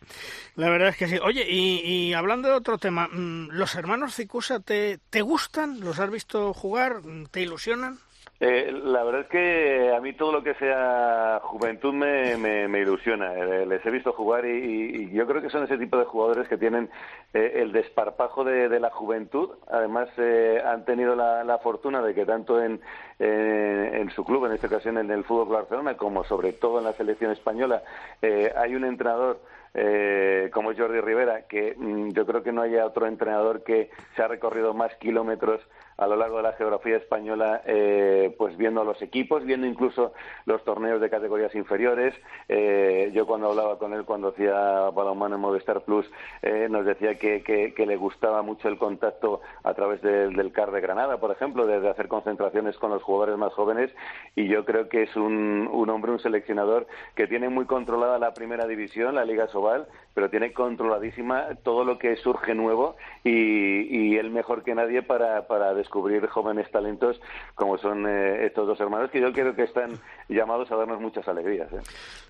Speaker 3: la verdad es que sí. Oye, y, y hablando de otro tema, mm, ¿los hermanos Cicusa te, te gustan? ¿Los has visto jugar? ¿Te ilusionan?
Speaker 11: Eh, la verdad es que a mí todo lo que sea juventud me, me, ilusiona. Eh, les he visto jugar y, y, yo creo que son ese tipo de jugadores que tienen eh, el desparpajo de, de, la juventud. Además, eh, han tenido la, la, fortuna de que tanto en, en su club, en esta ocasión en el Fútbol Barcelona, como sobre todo en la selección española, eh, hay un entrenador eh, como Jordi Rivera, que mm, yo creo que no haya otro entrenador que se ha recorrido más kilómetros a lo largo de la geografía española, eh, pues viendo los equipos, viendo incluso los torneos de categorías inferiores. Eh, yo cuando hablaba con él, cuando hacía balonmano en Movistar Plus, eh, nos decía que, le gustaba mucho el contacto a través del, CAR de Granada, por ejemplo, de, de, hacer concentraciones con los jugadores más jóvenes. Y yo creo que es un, hombre, un seleccionador que tiene muy controlada la primera división, la Liga Sobal, pero tiene controladísima todo lo que surge nuevo y, y él mejor que nadie para, para jóvenes talentos como son eh, estos dos hermanos que yo creo que están llamados a darnos muchas alegrías. ¿eh?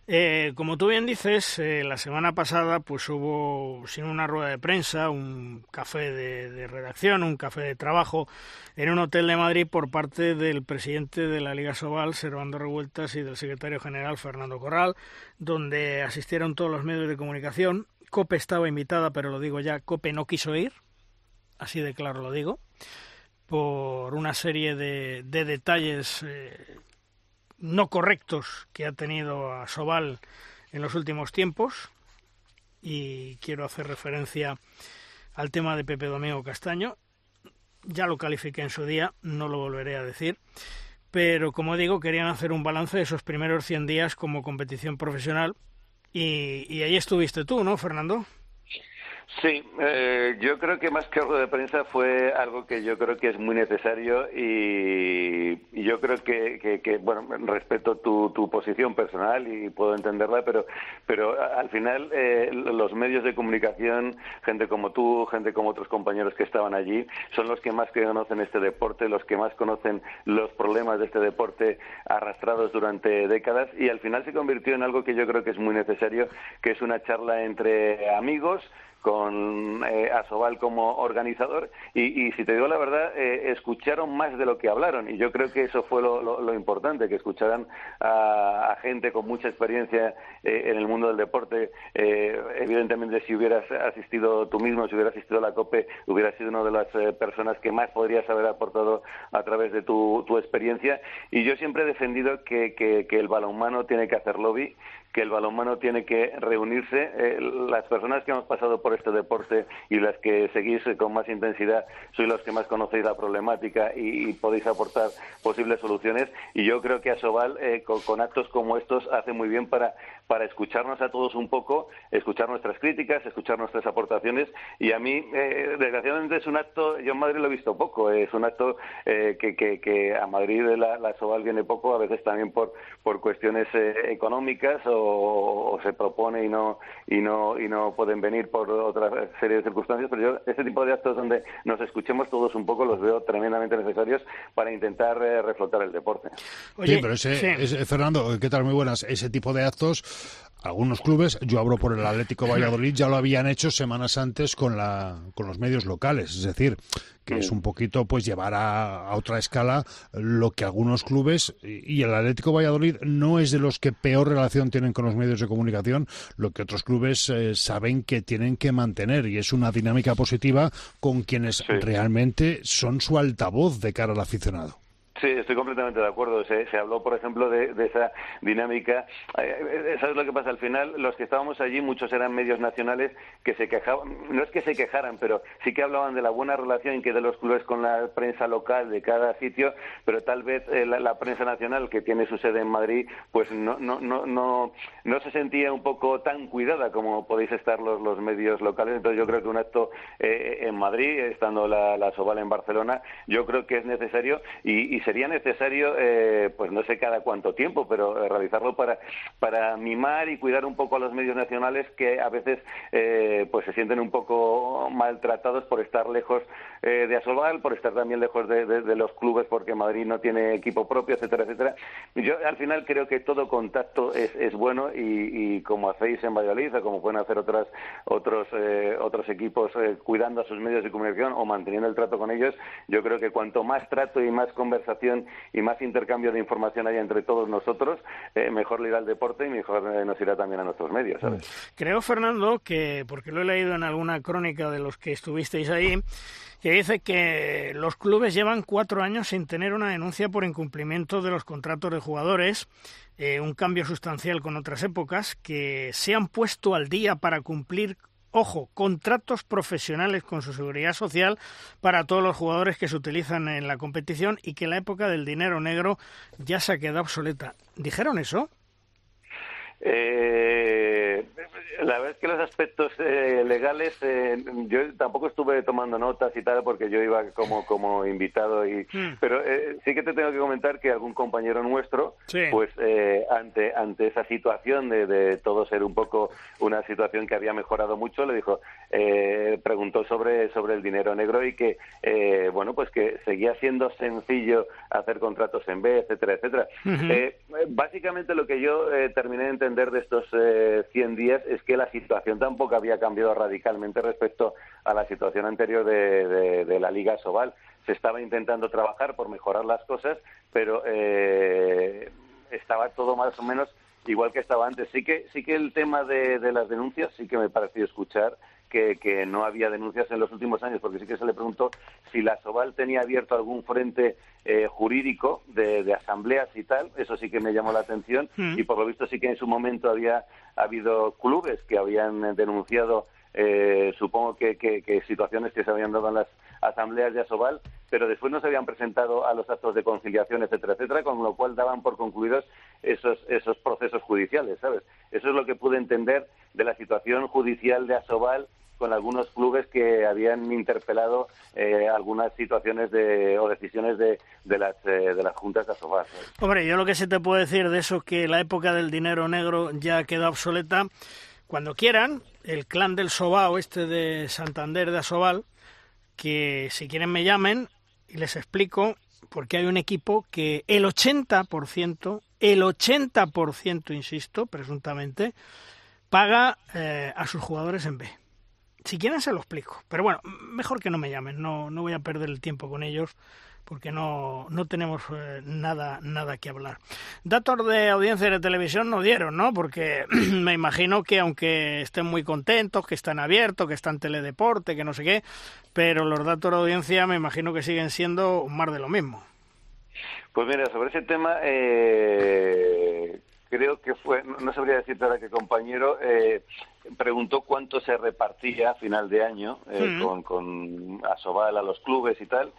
Speaker 3: Eh, como tú bien dices, eh, la semana pasada pues hubo, sin una rueda de prensa, un café de, de, redacción, un café de trabajo en un hotel de Madrid por parte del presidente de la Liga Sobal, Servando Revueltas, y del secretario general, Fernando Corral, donde asistieron todos los medios de comunicación. COPE estaba invitada, pero lo digo ya, COPE no quiso ir, así de claro lo digo por una serie de, de detalles eh, no correctos que ha tenido a Sobal en los últimos tiempos y quiero hacer referencia al tema de Pepe Domingo Castaño. Ya lo califiqué en su día, no lo volveré a decir, pero como digo, querían hacer un balance de esos primeros 100 días como competición profesional y, y ahí estuviste tú, ¿no, Fernando?
Speaker 11: Sí, eh, yo creo que más que algo de prensa fue algo que yo creo que es muy necesario y, yo creo que, que, que, bueno, respeto tu, tu, posición personal y puedo entenderla, pero, pero al final eh, los medios de comunicación, gente como tú, gente como otros compañeros que estaban allí, son los que más conocen este deporte, los que más conocen los problemas de este deporte arrastrados durante décadas y al final se convirtió en algo que yo creo que es muy necesario, que es una charla entre amigos, con eh, Asobal como organizador y, y, si te digo la verdad, eh, escucharon más de lo que hablaron y yo creo que eso fue lo, lo, importante, que escucharan a, a, gente con mucha experiencia eh, en el mundo del deporte. Eh, evidentemente, si hubieras asistido tú mismo, si hubieras asistido a la COPE, hubieras sido una de las eh, personas que más podrías haber aportado a través de tu, tu experiencia y yo siempre he defendido que, que, que el balonmano tiene que hacer lobby que el balonmano tiene que reunirse. Eh, las personas que hemos pasado por este deporte y las que seguís con más intensidad sois los que más conocéis la problemática y, podéis aportar posibles soluciones. Y yo creo que Asobal, eh, con, actos como estos, hace muy bien para, para escucharnos a todos un poco, escuchar nuestras críticas, escuchar nuestras aportaciones. Y a mí, eh, desgraciadamente, es un acto, yo en Madrid lo he visto poco, es un acto eh, que, que, que, a Madrid la, la Asobal viene poco, a veces también por, por cuestiones eh, económicas o o, se propone y no y no y no pueden venir por otra serie de circunstancias pero yo este tipo de actos donde nos escuchemos todos un poco los veo tremendamente necesarios para intentar eh, reflotar el deporte
Speaker 4: Oye, sí pero ese, sí. ese, Fernando qué tal muy buenas ese tipo de actos algunos clubes, yo hablo por el Atlético Valladolid, ya lo habían hecho semanas antes con, la, con los medios locales. Es decir, que es un poquito pues llevar a, a, otra escala lo que algunos clubes y el Atlético Valladolid no es de los que peor relación tienen con los medios de comunicación, lo que otros clubes eh, saben que tienen que mantener y es una dinámica positiva con quienes sí. realmente son su altavoz de cara al aficionado.
Speaker 11: Sí, estoy completamente de acuerdo. Se, habló, por ejemplo, de, de esa dinámica. Eh, ¿Sabes lo que pasa? Al final, los que estábamos allí, muchos eran medios nacionales que se quejaban, no es que se quejaran, pero sí que hablaban de la buena relación que de los clubes con la prensa local de cada sitio, pero tal vez eh, la, la, prensa nacional, que tiene su sede en Madrid, pues no, no, no, no, no se sentía un poco tan cuidada como podéis estar los, los medios locales. Entonces, yo creo que un acto eh, en Madrid, estando la, la Soval en Barcelona, yo creo que es necesario y, y se sería necesario, eh, pues no sé cada cuánto tiempo, pero eh, realizarlo para, para mimar y cuidar un poco a los medios nacionales que a veces eh, pues se sienten un poco maltratados por estar lejos eh, de Asobal, por estar también lejos de, de, los clubes porque Madrid no tiene equipo propio, etcétera, etcétera. Yo al final creo que todo contacto es, es bueno y, como hacéis en Valladolid o como pueden hacer otras, otros, eh, otros equipos cuidando a sus medios de comunicación o manteniendo el trato con ellos, yo creo que cuanto más trato y más conversación y más intercambio de información haya entre todos nosotros, eh, mejor le irá al deporte y mejor eh, nos irá también a nuestros medios. ¿sabes?
Speaker 3: Creo, Fernando, que, porque lo he leído en alguna crónica de los que estuvisteis ahí, que dice que los clubes llevan cuatro años sin tener una denuncia por incumplimiento de los contratos de jugadores, eh, un cambio sustancial con otras épocas, que se han puesto al día para cumplir ojo, contratos profesionales con su seguridad social para todos los jugadores que se utilizan en la competición y que la época del dinero negro ya se ha quedado obsoleta. ¿Dijeron eso?
Speaker 11: Eh, la verdad es que los aspectos eh, legales, eh, yo tampoco estuve tomando notas y tal porque yo iba como como invitado y, mm. pero eh, sí que te tengo que comentar que algún compañero nuestro,
Speaker 3: sí.
Speaker 11: pues eh, ante ante esa situación de, de, todo ser un poco una situación que había mejorado mucho, le dijo, eh, preguntó sobre sobre el dinero negro y que bueno pues que seguía siendo sencillo hacer contratos en B, etcétera, etcétera. -huh. básicamente lo que yo terminé de entender de estos eh, 100 días es que la situación tampoco había cambiado radicalmente respecto a la situación anterior de la Liga Sobal. Se estaba intentando trabajar por mejorar las cosas, pero eh, estaba todo más o menos igual que estaba antes. Sí que, sí que el tema de, de las denuncias sí que me pareció escuchar que, que, no había denuncias en los últimos años, porque sí que se le preguntó si la Soval tenía abierto algún frente eh, jurídico de, de, asambleas y tal. Eso sí que me llamó la atención mm. y por lo visto sí que en su momento había habido clubes que habían denunciado eh, supongo que, que, que, situaciones que se habían dado en las asambleas de Asobal, pero después no se habían presentado a los actos de conciliación, etcétera, etcétera, con lo cual daban por concluidos esos, esos procesos judiciales, ¿sabes? Eso es lo que pude entender de la situación judicial de Asobal con algunos clubes que habían interpelado eh, algunas situaciones de, o decisiones de, de, las, eh, de las juntas de Asobal.
Speaker 3: Hombre, yo lo que se te puede decir de eso es que la época del dinero negro ya quedó obsoleta. Cuando quieran, el clan del Sobao, este de Santander de Asobal, que si quieren me llamen y les explico porque hay un equipo que el 80%, el 80%, insisto, presuntamente, paga eh, a sus jugadores en B. Si quieren se lo explico. Pero bueno, mejor que no me llamen, no, no voy a perder el tiempo con ellos porque no, no tenemos eh, nada, nada que hablar. Datos de audiencia de televisión no dieron, ¿no? Porque me imagino que aunque estén muy contentos, que están abiertos, que están teledeporte, que no sé qué, pero los datos de audiencia me imagino que siguen siendo más de lo mismo.
Speaker 11: Pues mira, sobre ese tema, eh, creo que fue, no sabría decirte ahora qué compañero, eh, preguntó cuánto se repartía a final de año eh, mm. con, con Asobal a los clubes y tal,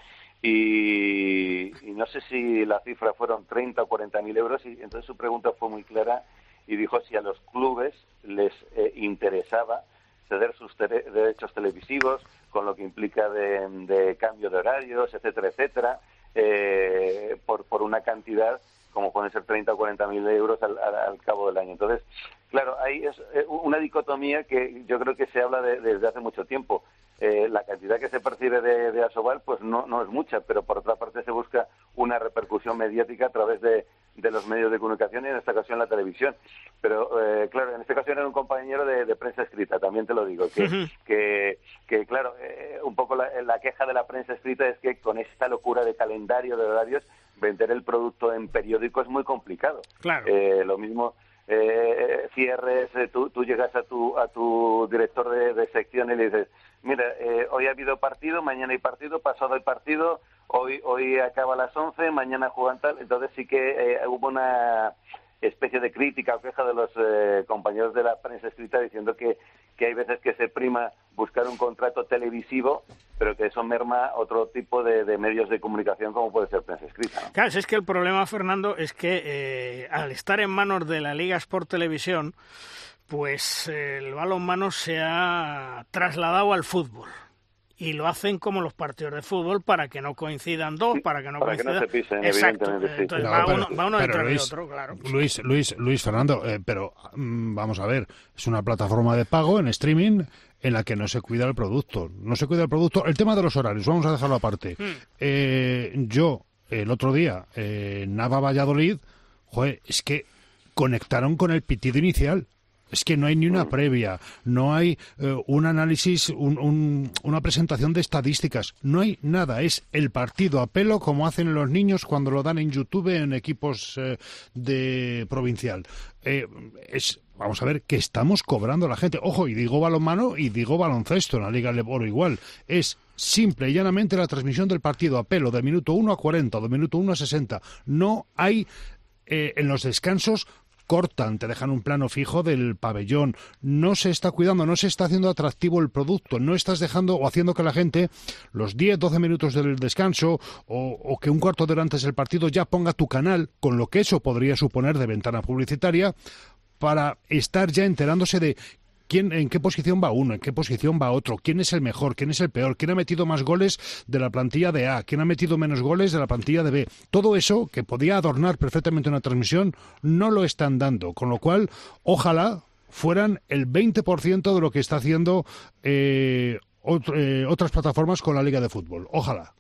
Speaker 11: y, no sé si la cifra fueron 30 o 40 mil euros, y entonces su pregunta fue muy clara y dijo si a los clubes les eh, interesaba ceder sus derechos televisivos, con lo que implica de, de cambio de horarios, etcétera, etcétera, eh, por, por una cantidad como pueden ser 30 o 40 mil euros al, al, al, cabo del año. Entonces, claro, ahí es eh, una dicotomía que yo creo que se habla de, desde hace mucho tiempo. Eh, la cantidad que se percibe de, de Asobal pues no, no es mucha, pero por otra parte se busca una repercusión mediática a través de, de los medios de comunicación y en esta ocasión la televisión. Pero eh, claro, en esta ocasión era un compañero de, de, prensa escrita, también te lo digo, que, uh -huh. que, que, claro, eh, un poco la, la, queja de la prensa escrita es que con esta locura de calendario de horarios, vender el producto en periódico es muy complicado.
Speaker 3: Claro.
Speaker 11: Eh, lo mismo eh, cierres, eh, tú, tú, llegas a tu, a tu director de, de sección y le dices, mira, eh, hoy ha habido partido, mañana hay partido, pasado hay partido, hoy, hoy acaba las 11, mañana juegan tal, entonces sí que eh, hubo una especie de crítica o queja de los eh, compañeros de la prensa escrita diciendo que, que hay veces que se prima buscar un contrato televisivo, pero que eso merma otro tipo de, de medios de comunicación como puede ser prensa escrita. ¿no?
Speaker 3: Claro, es que el problema, Fernando, es que eh, al estar en manos de la Liga Sport Televisión, pues el balonmano se ha trasladado al fútbol y lo hacen como los partidos de fútbol para que no coincidan dos, para que no
Speaker 11: para
Speaker 3: coincidan.
Speaker 11: Que no se pisen,
Speaker 3: Exacto.
Speaker 11: Sí.
Speaker 3: Entonces
Speaker 4: No,
Speaker 3: va,
Speaker 4: pero-
Speaker 3: uno, va uno detrás
Speaker 4: Luis,
Speaker 3: de otro, claro.
Speaker 4: Luis, Luis, Luis Fernando, eh, pero mm, vamos a ver, es una plataforma de pago en streaming en la que no se cuida el producto. No se cuida el producto. El tema de los horarios, vamos a dejarlo aparte.
Speaker 3: Hmm.
Speaker 4: Eh, yo, el otro día, eh, Nava Valladolid, joder, es que conectaron con el pitido inicial. Es que no hay ni una previa, no hay eh, un análisis, un, un, una presentación de estadísticas, no hay nada. Es el partido a pelo como hacen los niños cuando lo dan en YouTube en equipos eh, de provincial. Eh, es, vamos a ver, que estamos cobrando a la gente. Ojo, y digo balonmano y digo baloncesto en la Liga Leboro igual. Es simple y llanamente la transmisión del partido a pelo de minuto 1 a 40, de minuto 1 a 60. No hay eh, en los descansos cortan, te dejan un plano fijo del pabellón, no se está cuidando, no se está haciendo atractivo el producto, no estás dejando o haciendo que la gente los 10, 12 minutos del descanso o, o que un cuarto de hora antes del partido ya ponga tu canal, con lo que eso podría suponer de ventana publicitaria, para estar ya enterándose de quién, en qué posición va uno, en qué posición va otro, quién es el mejor, quién es el peor, quién ha metido más goles de la plantilla de A, quién ha metido menos goles de la plantilla de B. Todo eso, que podía adornar perfectamente una transmisión, no lo están dando. Con lo cual, ojalá fueran el 20% de lo que está haciendo eh, eh, otras plataformas con la Liga de Fútbol. Ojalá.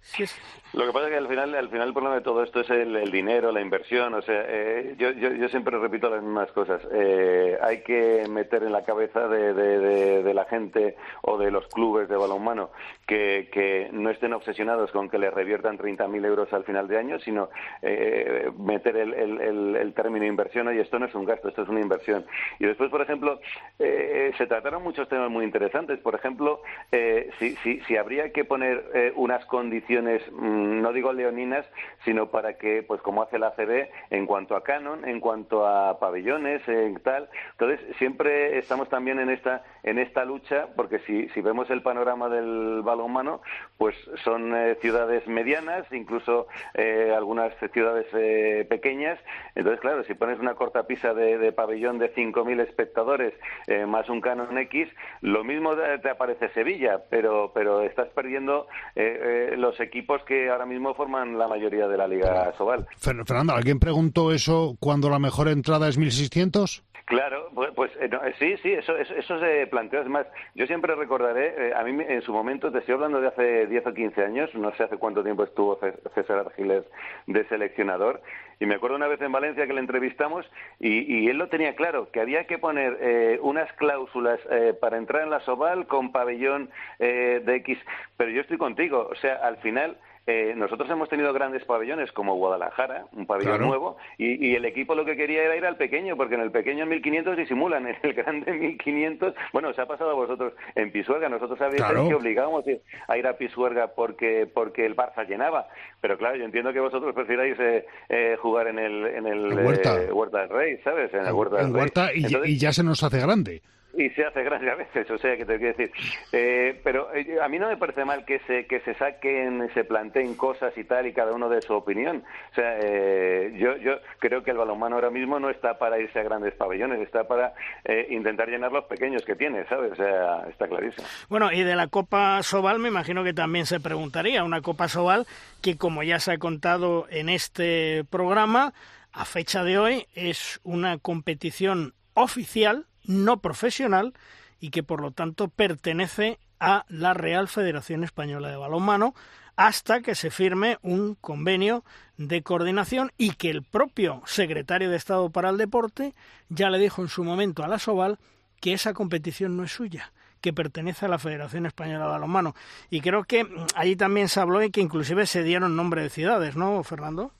Speaker 3: Sí,
Speaker 11: Lo que pasa es que al final, al final el problema de todo esto es el, dinero, la inversión. O sea, eh, yo, yo, yo, siempre repito las mismas cosas. Eh, hay que meter en la cabeza de, de, la gente o de los clubes de balonmano que, que no estén obsesionados con que les reviertan 30.000 euros al final de año, sino eh, meter el, el, el, término inversión. Y esto no es un gasto, esto es una inversión. Y después, por ejemplo, eh, se trataron muchos temas muy interesantes. Por ejemplo, eh, si, si, si habría que poner eh, unas condiciones. Mmm, no digo leoninas, sino para que, pues como hace la CB, en cuanto a canon, en cuanto a pabellones, en tal. Entonces, siempre estamos también en esta, en esta lucha, porque si, si vemos el panorama del balonmano, pues son eh, ciudades medianas, incluso eh, algunas ciudades eh, pequeñas. Entonces, claro, si pones una cortapisa de, de pabellón de 5.000 espectadores eh, más un canon X, lo mismo te aparece Sevilla, pero, pero estás perdiendo eh, eh, los equipos que ahora mismo forman la mayoría de la Liga Sobal.
Speaker 4: Fernando, ¿alguien preguntó eso cuando la mejor entrada es 1600?
Speaker 11: Claro, pues, pues eh, no, sí, sí, eso, eso, eso, se planteó. Es más, yo siempre recordaré, eh, a mí en su momento, te estoy hablando de hace 10 o 15 años, no sé hace cuánto tiempo estuvo César Argiles de seleccionador, y me acuerdo una vez en Valencia que le entrevistamos y, y él lo tenía claro, que había que poner eh, unas cláusulas eh, para entrar en la Soval con pabellón eh, de X. Pero yo estoy contigo, o sea, al final eh, nosotros hemos tenido grandes pabellones como Guadalajara, un pabellón
Speaker 4: Claro.
Speaker 11: nuevo, y, y el equipo lo que quería era ir al pequeño, porque en el pequeño en 1500 disimulan, en el grande 1500, bueno, se ha pasado a vosotros en Pisuerga, nosotros sabíamos
Speaker 4: Claro.
Speaker 11: que obligábamos a ir a Pisuerga porque porque el Barça llenaba, pero claro, yo entiendo que vosotros prefiráis eh, eh, jugar en el en el
Speaker 4: Huerta.
Speaker 11: eh, Huerta del Rey, ¿sabes? En el Huerta del Rey.
Speaker 4: Huerta y,
Speaker 11: Entonces-
Speaker 4: y ya se nos hace grande.
Speaker 11: Y se hace grande a veces, o sea, que te quiero decir. Eh, pero eh, a mí no me parece mal que se, que se saquen, se planteen cosas y tal, y cada uno de su opinión. O sea, eh, yo, yo creo que el balonmano ahora mismo no está para irse a grandes pabellones, está para eh, intentar llenar los pequeños que tiene, ¿sabes? O sea, está clarísimo.
Speaker 3: Bueno, y de la Copa Sobal me imagino que también se preguntaría, una Copa Sobal que como ya se ha contado en este programa, a fecha de hoy es una competición oficial, no profesional, y que por lo tanto pertenece a la Real Federación Española de Balonmano hasta que se firme un convenio de coordinación y que el propio secretario de Estado para el Deporte ya le dijo en su momento a la Soval que esa competición no es suya, que pertenece a la Federación Española de Balonmano. Y creo que mm, allí también se habló y que inclusive se dieron nombre de ciudades, ¿no, Fernando?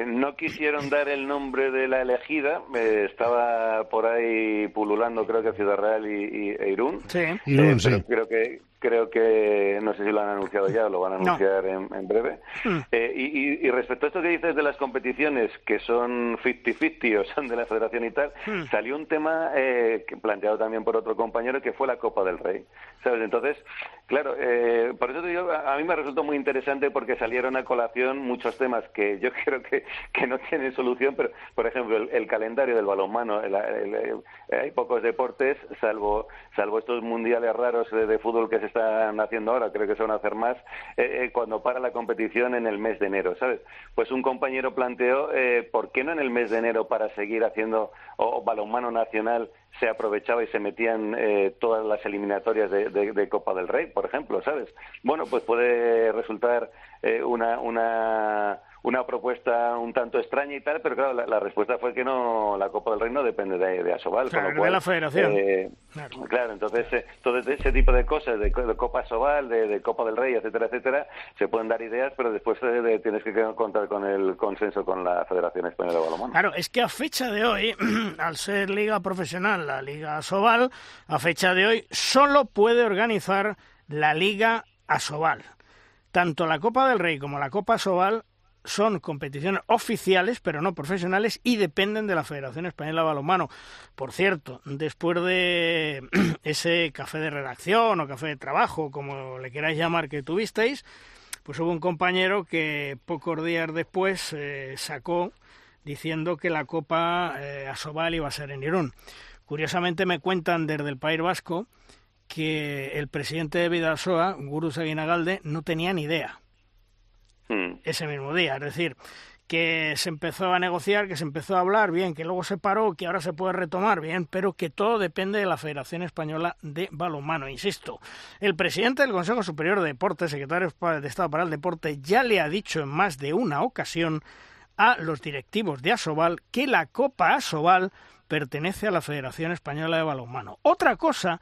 Speaker 11: Eh, no quisieron dar el nombre de la elegida, eh, estaba por ahí pululando creo que Ciudad Real y, y- e Irún.
Speaker 3: Sí.
Speaker 4: Irún, sí.
Speaker 11: creo que creo que no sé si lo han anunciado ya o lo van a
Speaker 3: No.
Speaker 11: anunciar en, en breve.
Speaker 3: Mm.
Speaker 11: Eh, y, y- respecto a esto que dices de las competiciones que son 50-50 o son de la federación y tal,
Speaker 3: Mm.
Speaker 11: salió un tema eh, planteado también por otro compañero que fue la Copa del Rey. ¿Sabes? Entonces, claro, eh, por eso te digo, a a mí me resultó muy interesante porque salieron a colación muchos temas que yo creo que, que no tienen solución, pero por ejemplo, el, el calendario del balonmano, el- el- el- hay pocos deportes, salvo salvo estos mundiales raros de, de fútbol que se están haciendo ahora, creo que se van a hacer más, eh, eh, cuando para la competición en el mes de enero, ¿sabes? Pues un compañero planteó, eh, ¿por qué no en el mes de enero para seguir haciendo o, balonmano nacional se aprovechaba y se metían eh, todas las eliminatorias de, de- de Copa del Rey, por ejemplo, ¿sabes? Bueno, pues puede resultar eh, una, una, una propuesta un tanto extraña y tal, pero claro, la, la respuesta fue que no, la Copa del Rey no depende de, de Asobal,
Speaker 3: Claro,
Speaker 11: con
Speaker 3: de
Speaker 11: lo cual,
Speaker 3: la federación.
Speaker 11: eh,
Speaker 3: Claro.
Speaker 11: Claro, entonces eh, todo ese tipo de cosas, de, co- de Copa Sobal, de, de Copa del Rey, etcétera, etcétera, se pueden dar ideas, pero después eh, tienes que contar con el consenso con la Federación Española de Balonmano.
Speaker 3: Claro, es que a fecha de hoy, al ser liga profesional, la Liga Asobal, a fecha de hoy solo puede organizar la Liga Asobal. Tanto la Copa del Rey como la Copa Asobal son competiciones oficiales, pero no profesionales, y dependen de la Federación Española de Balonmano. Por cierto, después de ese café de redacción o café de trabajo, como le queráis llamar, que tuvisteis, pues hubo un compañero que pocos días después eh, sacó diciendo que la Copa eh, Asobal iba a ser en Irún. Curiosamente me cuentan desde el País Vasco que el presidente de Vidasoa, Gurus Aguinagalde, no tenía ni idea
Speaker 11: Mm.
Speaker 3: ese mismo día. Es decir, que se empezó a negociar, que se empezó a hablar, bien, que luego se paró, que ahora se puede retomar, bien, pero que todo depende de la Federación Española de Balonmano. Insisto, el presidente del Consejo Superior de Deportes, secretario de Estado para el Deporte, ya le ha dicho en más de una ocasión a los directivos de Asobal que la Copa Asobal pertenece a la Federación Española de Balonmano. Otra cosa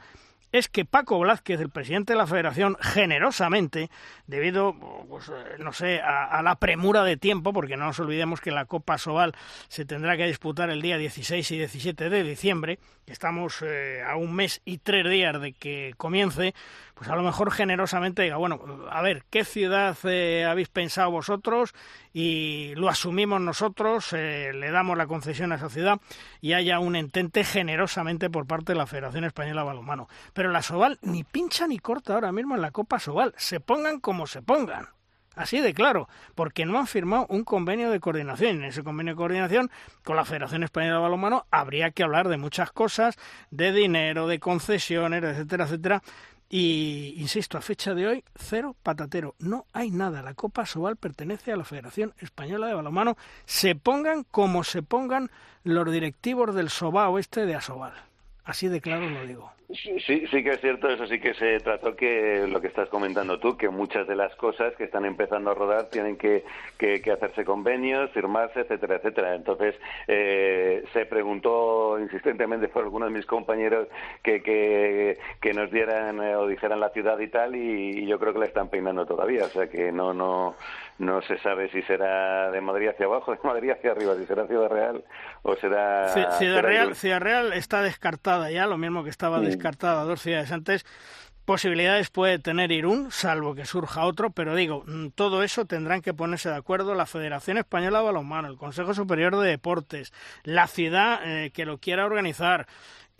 Speaker 3: es que Paco Blázquez, el presidente de la federación, generosamente, debido, pues, eh, no sé, a, la premura de tiempo, porque no nos olvidemos que la Copa Sobal se tendrá que disputar el día 16 y 17 de diciembre, estamos eh, a un mes y tres días de que comience, pues a lo mejor generosamente diga, bueno, a ver, ¿qué ciudad eh, habéis pensado vosotros? Y lo asumimos nosotros, eh, le damos la concesión a esa ciudad y haya un entente generosamente por parte de la Federación Española de Balonmano. Pero la Soval ni pincha ni corta ahora mismo en la Copa Soval, se pongan como se pongan. Así de claro, porque no han firmado un convenio de coordinación. En ese convenio de coordinación con la Federación Española de Balonmano habría que hablar de muchas cosas, de dinero, de concesiones, etcétera, etcétera. Y insisto, a fecha de hoy, cero patatero. No hay nada. La Copa Sobal pertenece a la Federación Española de Balonmano. Se pongan como se pongan los directivos del Sobao este de Asobal. Así de claro lo digo.
Speaker 11: Sí, sí que es cierto, eso sí que se trató que lo que estás comentando tú, que muchas de las cosas que están empezando a rodar tienen que, que, hacerse convenios, firmarse, etcétera, etcétera. Entonces, eh, se preguntó insistentemente por algunos de mis compañeros que, que, que nos dieran eh, o dijeran la ciudad y tal, y, yo creo que la están peinando todavía, o sea que no, no, no se sabe si será de Madrid hacia abajo, de Madrid hacia arriba, si será Ciudad Real o será...
Speaker 3: Ciudad, Real, Ciudad Real está descartada ya, lo mismo que estaba descartada dos ciudades antes. Posibilidades puede tener Irún, salvo que surja otro, pero digo, mm, todo eso tendrán que ponerse de acuerdo la Federación Española de Balonmano, el Consejo Superior de Deportes, la ciudad eh, que lo quiera organizar,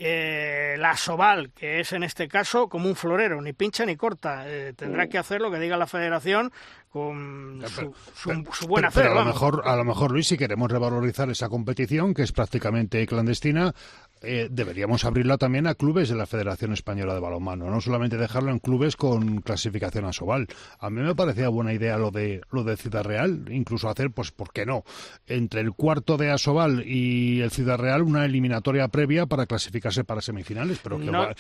Speaker 3: eh, la Soval, que es en este caso como un florero, ni pincha ni corta. Eh, tendrá mm. que hacer lo que diga la federación con su, buena fe.
Speaker 4: a lo mejor, a lo mejor, Luis, si queremos revalorizar esa competición, que es prácticamente clandestina, eh, deberíamos abrirla también a clubes de la Federación Española de Balonmano, no solamente dejarlo en clubes con clasificación a Sobal. A mí me parecía buena idea lo de lo de Ciudad Real, incluso hacer, pues, ¿por qué no? Entre el cuarto de Asobal y el Ciudad Real una eliminatoria previa para clasificarse para semifinales, pero que,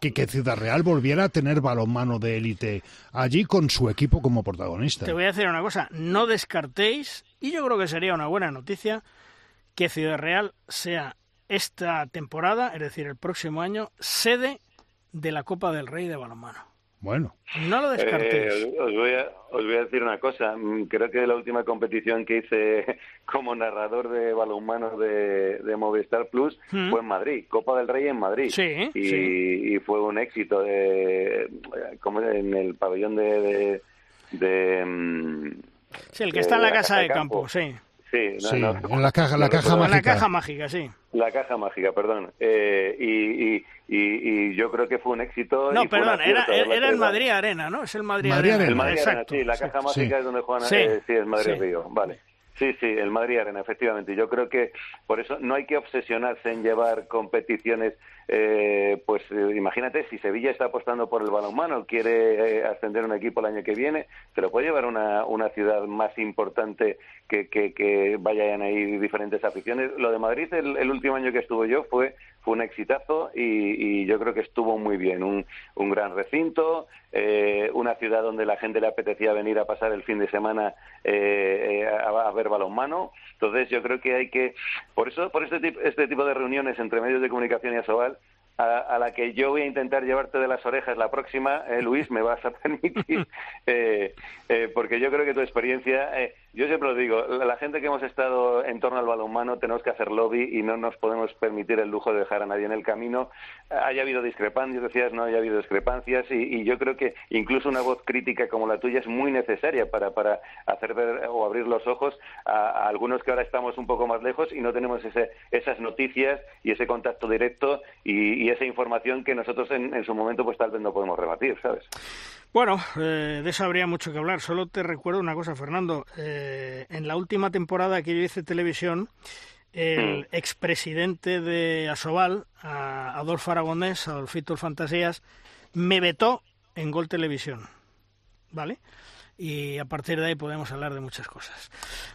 Speaker 4: que, que, Ciudad Real volviera a tener balonmano de élite allí con su equipo como protagonista.
Speaker 3: Te voy a decir una cosa, no descartéis, y yo creo que sería una buena noticia, que Ciudad Real sea esta temporada, es decir, el próximo año, sede de la Copa del Rey de balonmano.
Speaker 4: Bueno.
Speaker 3: No lo descartéis.
Speaker 11: Eh, os, voy a, os voy a decir una cosa. Mm, creo que la última competición que hice como narrador de balonmano de, de Movistar Plus hmm. fue en Madrid. Copa del Rey en Madrid.
Speaker 3: Sí,
Speaker 11: y, fue un éxito. De, como en el pabellón de... de,
Speaker 3: mm, sí, el que está en la casa de, campo, sí.
Speaker 11: Sí,
Speaker 4: en la caja, la caja mágica.
Speaker 3: La caja mágica, sí.
Speaker 11: La caja mágica, perdón. Eh, y, y, y, yo creo que fue un éxito.
Speaker 3: No, perdón, era, era el Madrid Arena, ¿no? Es el Madrid, Arena.
Speaker 11: El Madrid Arena, sí, la caja mágica es donde juegan. Sí, eh, sí es Madrid Río, vale. Sí, sí, el Madrid Arena, efectivamente. Yo creo que por eso no hay que obsesionarse en llevar competiciones. Eh, pues eh, imagínate, si Sevilla está apostando por el balonmano, quiere eh, ascender un equipo el año que viene, se lo puede llevar una, una ciudad más importante que, que, vayan ahí diferentes aficiones. Lo de Madrid, el, último año que estuvo yo, fue fue un exitazo y, yo creo que estuvo muy bien. Un, un gran recinto, eh, una ciudad donde la gente le apetecía venir a pasar el fin de semana eh, eh, a, ver balonmano. Entonces yo creo que hay que, por eso, por este tipo, este tipo de reuniones entre medios de comunicación y Asobal, a, la que yo voy a intentar llevarte de las orejas la próxima, Luis, me vas a permitir, porque yo creo que tu experiencia yo siempre lo digo, la gente que hemos estado en torno al balonmano tenemos que hacer lobby y no nos podemos permitir el lujo de dejar a nadie en el camino. Haya habido discrepancias, decías, no haya habido discrepancias y, yo creo que incluso una voz crítica como la tuya es muy necesaria para, para hacer ver o abrir los ojos a, algunos que ahora estamos un poco más lejos y no tenemos ese, esas noticias y ese contacto directo y, esa información que nosotros en, en, su momento pues tal vez no podemos rebatir, ¿sabes?
Speaker 3: Bueno, eh, de eso habría mucho que hablar. Solo te recuerdo una cosa, Fernando. Eh, en la última temporada que yo hice televisión, el mm. expresidente de Asobal, Adolfo Aragonés, Adolfito Fantasías, me vetó en Gol Televisión. ¿Vale? Y a partir de ahí podemos hablar de muchas cosas.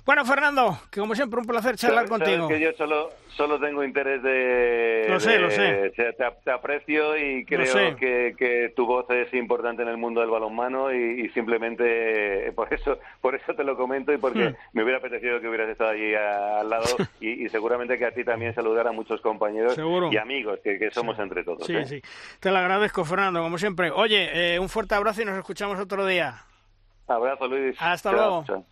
Speaker 3: Bueno, Fernando, que como siempre un placer charlar
Speaker 11: Sabes-
Speaker 3: contigo.
Speaker 11: sabes que yo solo, solo tengo interés de...
Speaker 3: Lo sé,
Speaker 11: de-
Speaker 3: lo sé.
Speaker 11: Te, te aprecio y creo que, que tu voz es importante en el mundo del balonmano y, y simplemente eh, por eso por eso te lo comento y porque
Speaker 3: Hmm.
Speaker 11: me hubiera apetecido que hubieras estado allí a- al lado y, y seguramente que a ti también saludar a muchos compañeros
Speaker 3: Seguro.
Speaker 11: y amigos que, que somos entre todos.
Speaker 3: Sí,
Speaker 11: ¿eh?
Speaker 3: sí. Te lo agradezco, Fernando, como siempre. Oye, eh, un fuerte abrazo y nos escuchamos otro día.
Speaker 11: Abrazo, Luis.
Speaker 3: Hasta
Speaker 11: Chao,
Speaker 3: luego.
Speaker 11: chao.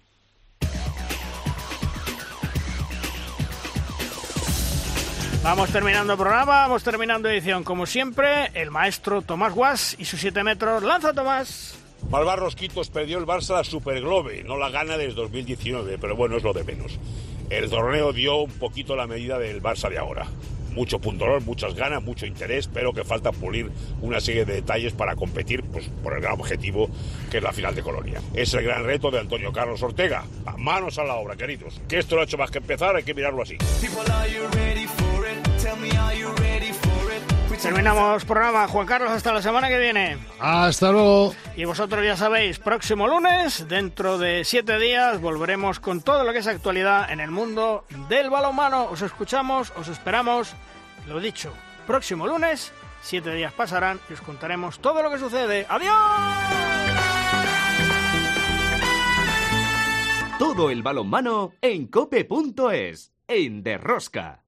Speaker 3: Vamos terminando programa, vamos terminando edición. Como siempre, el maestro Tomás Guas y sus 7 metros. ¡Lanza, Tomás!
Speaker 12: Malvar Rosquitos perdió el Barça la Superglobe, no la gana desde 2019, pero bueno, es lo de menos. El torneo dio un poquito la medida del Barça de ahora. Mucho pundolor, muchas ganas, mucho interés, pero que falta pulir una serie de detalles para competir pues, por el gran objetivo que es la final de Colonia. Es el gran reto de Antonio Carlos Ortega. Manos a la obra, queridos. Que esto no ha hecho más que empezar, hay que mirarlo así.
Speaker 3: Terminamos programa. Juan Carlos, hasta la semana que viene.
Speaker 4: Hasta luego.
Speaker 3: Y vosotros ya sabéis, próximo lunes, dentro de siete días, volveremos con todo lo que es actualidad en el mundo del balonmano. Os escuchamos, os esperamos. Lo dicho, próximo lunes, siete días pasarán y os contaremos todo lo que sucede. ¡Adiós!
Speaker 2: Todo el balonmano en cope.es, en Derrosca.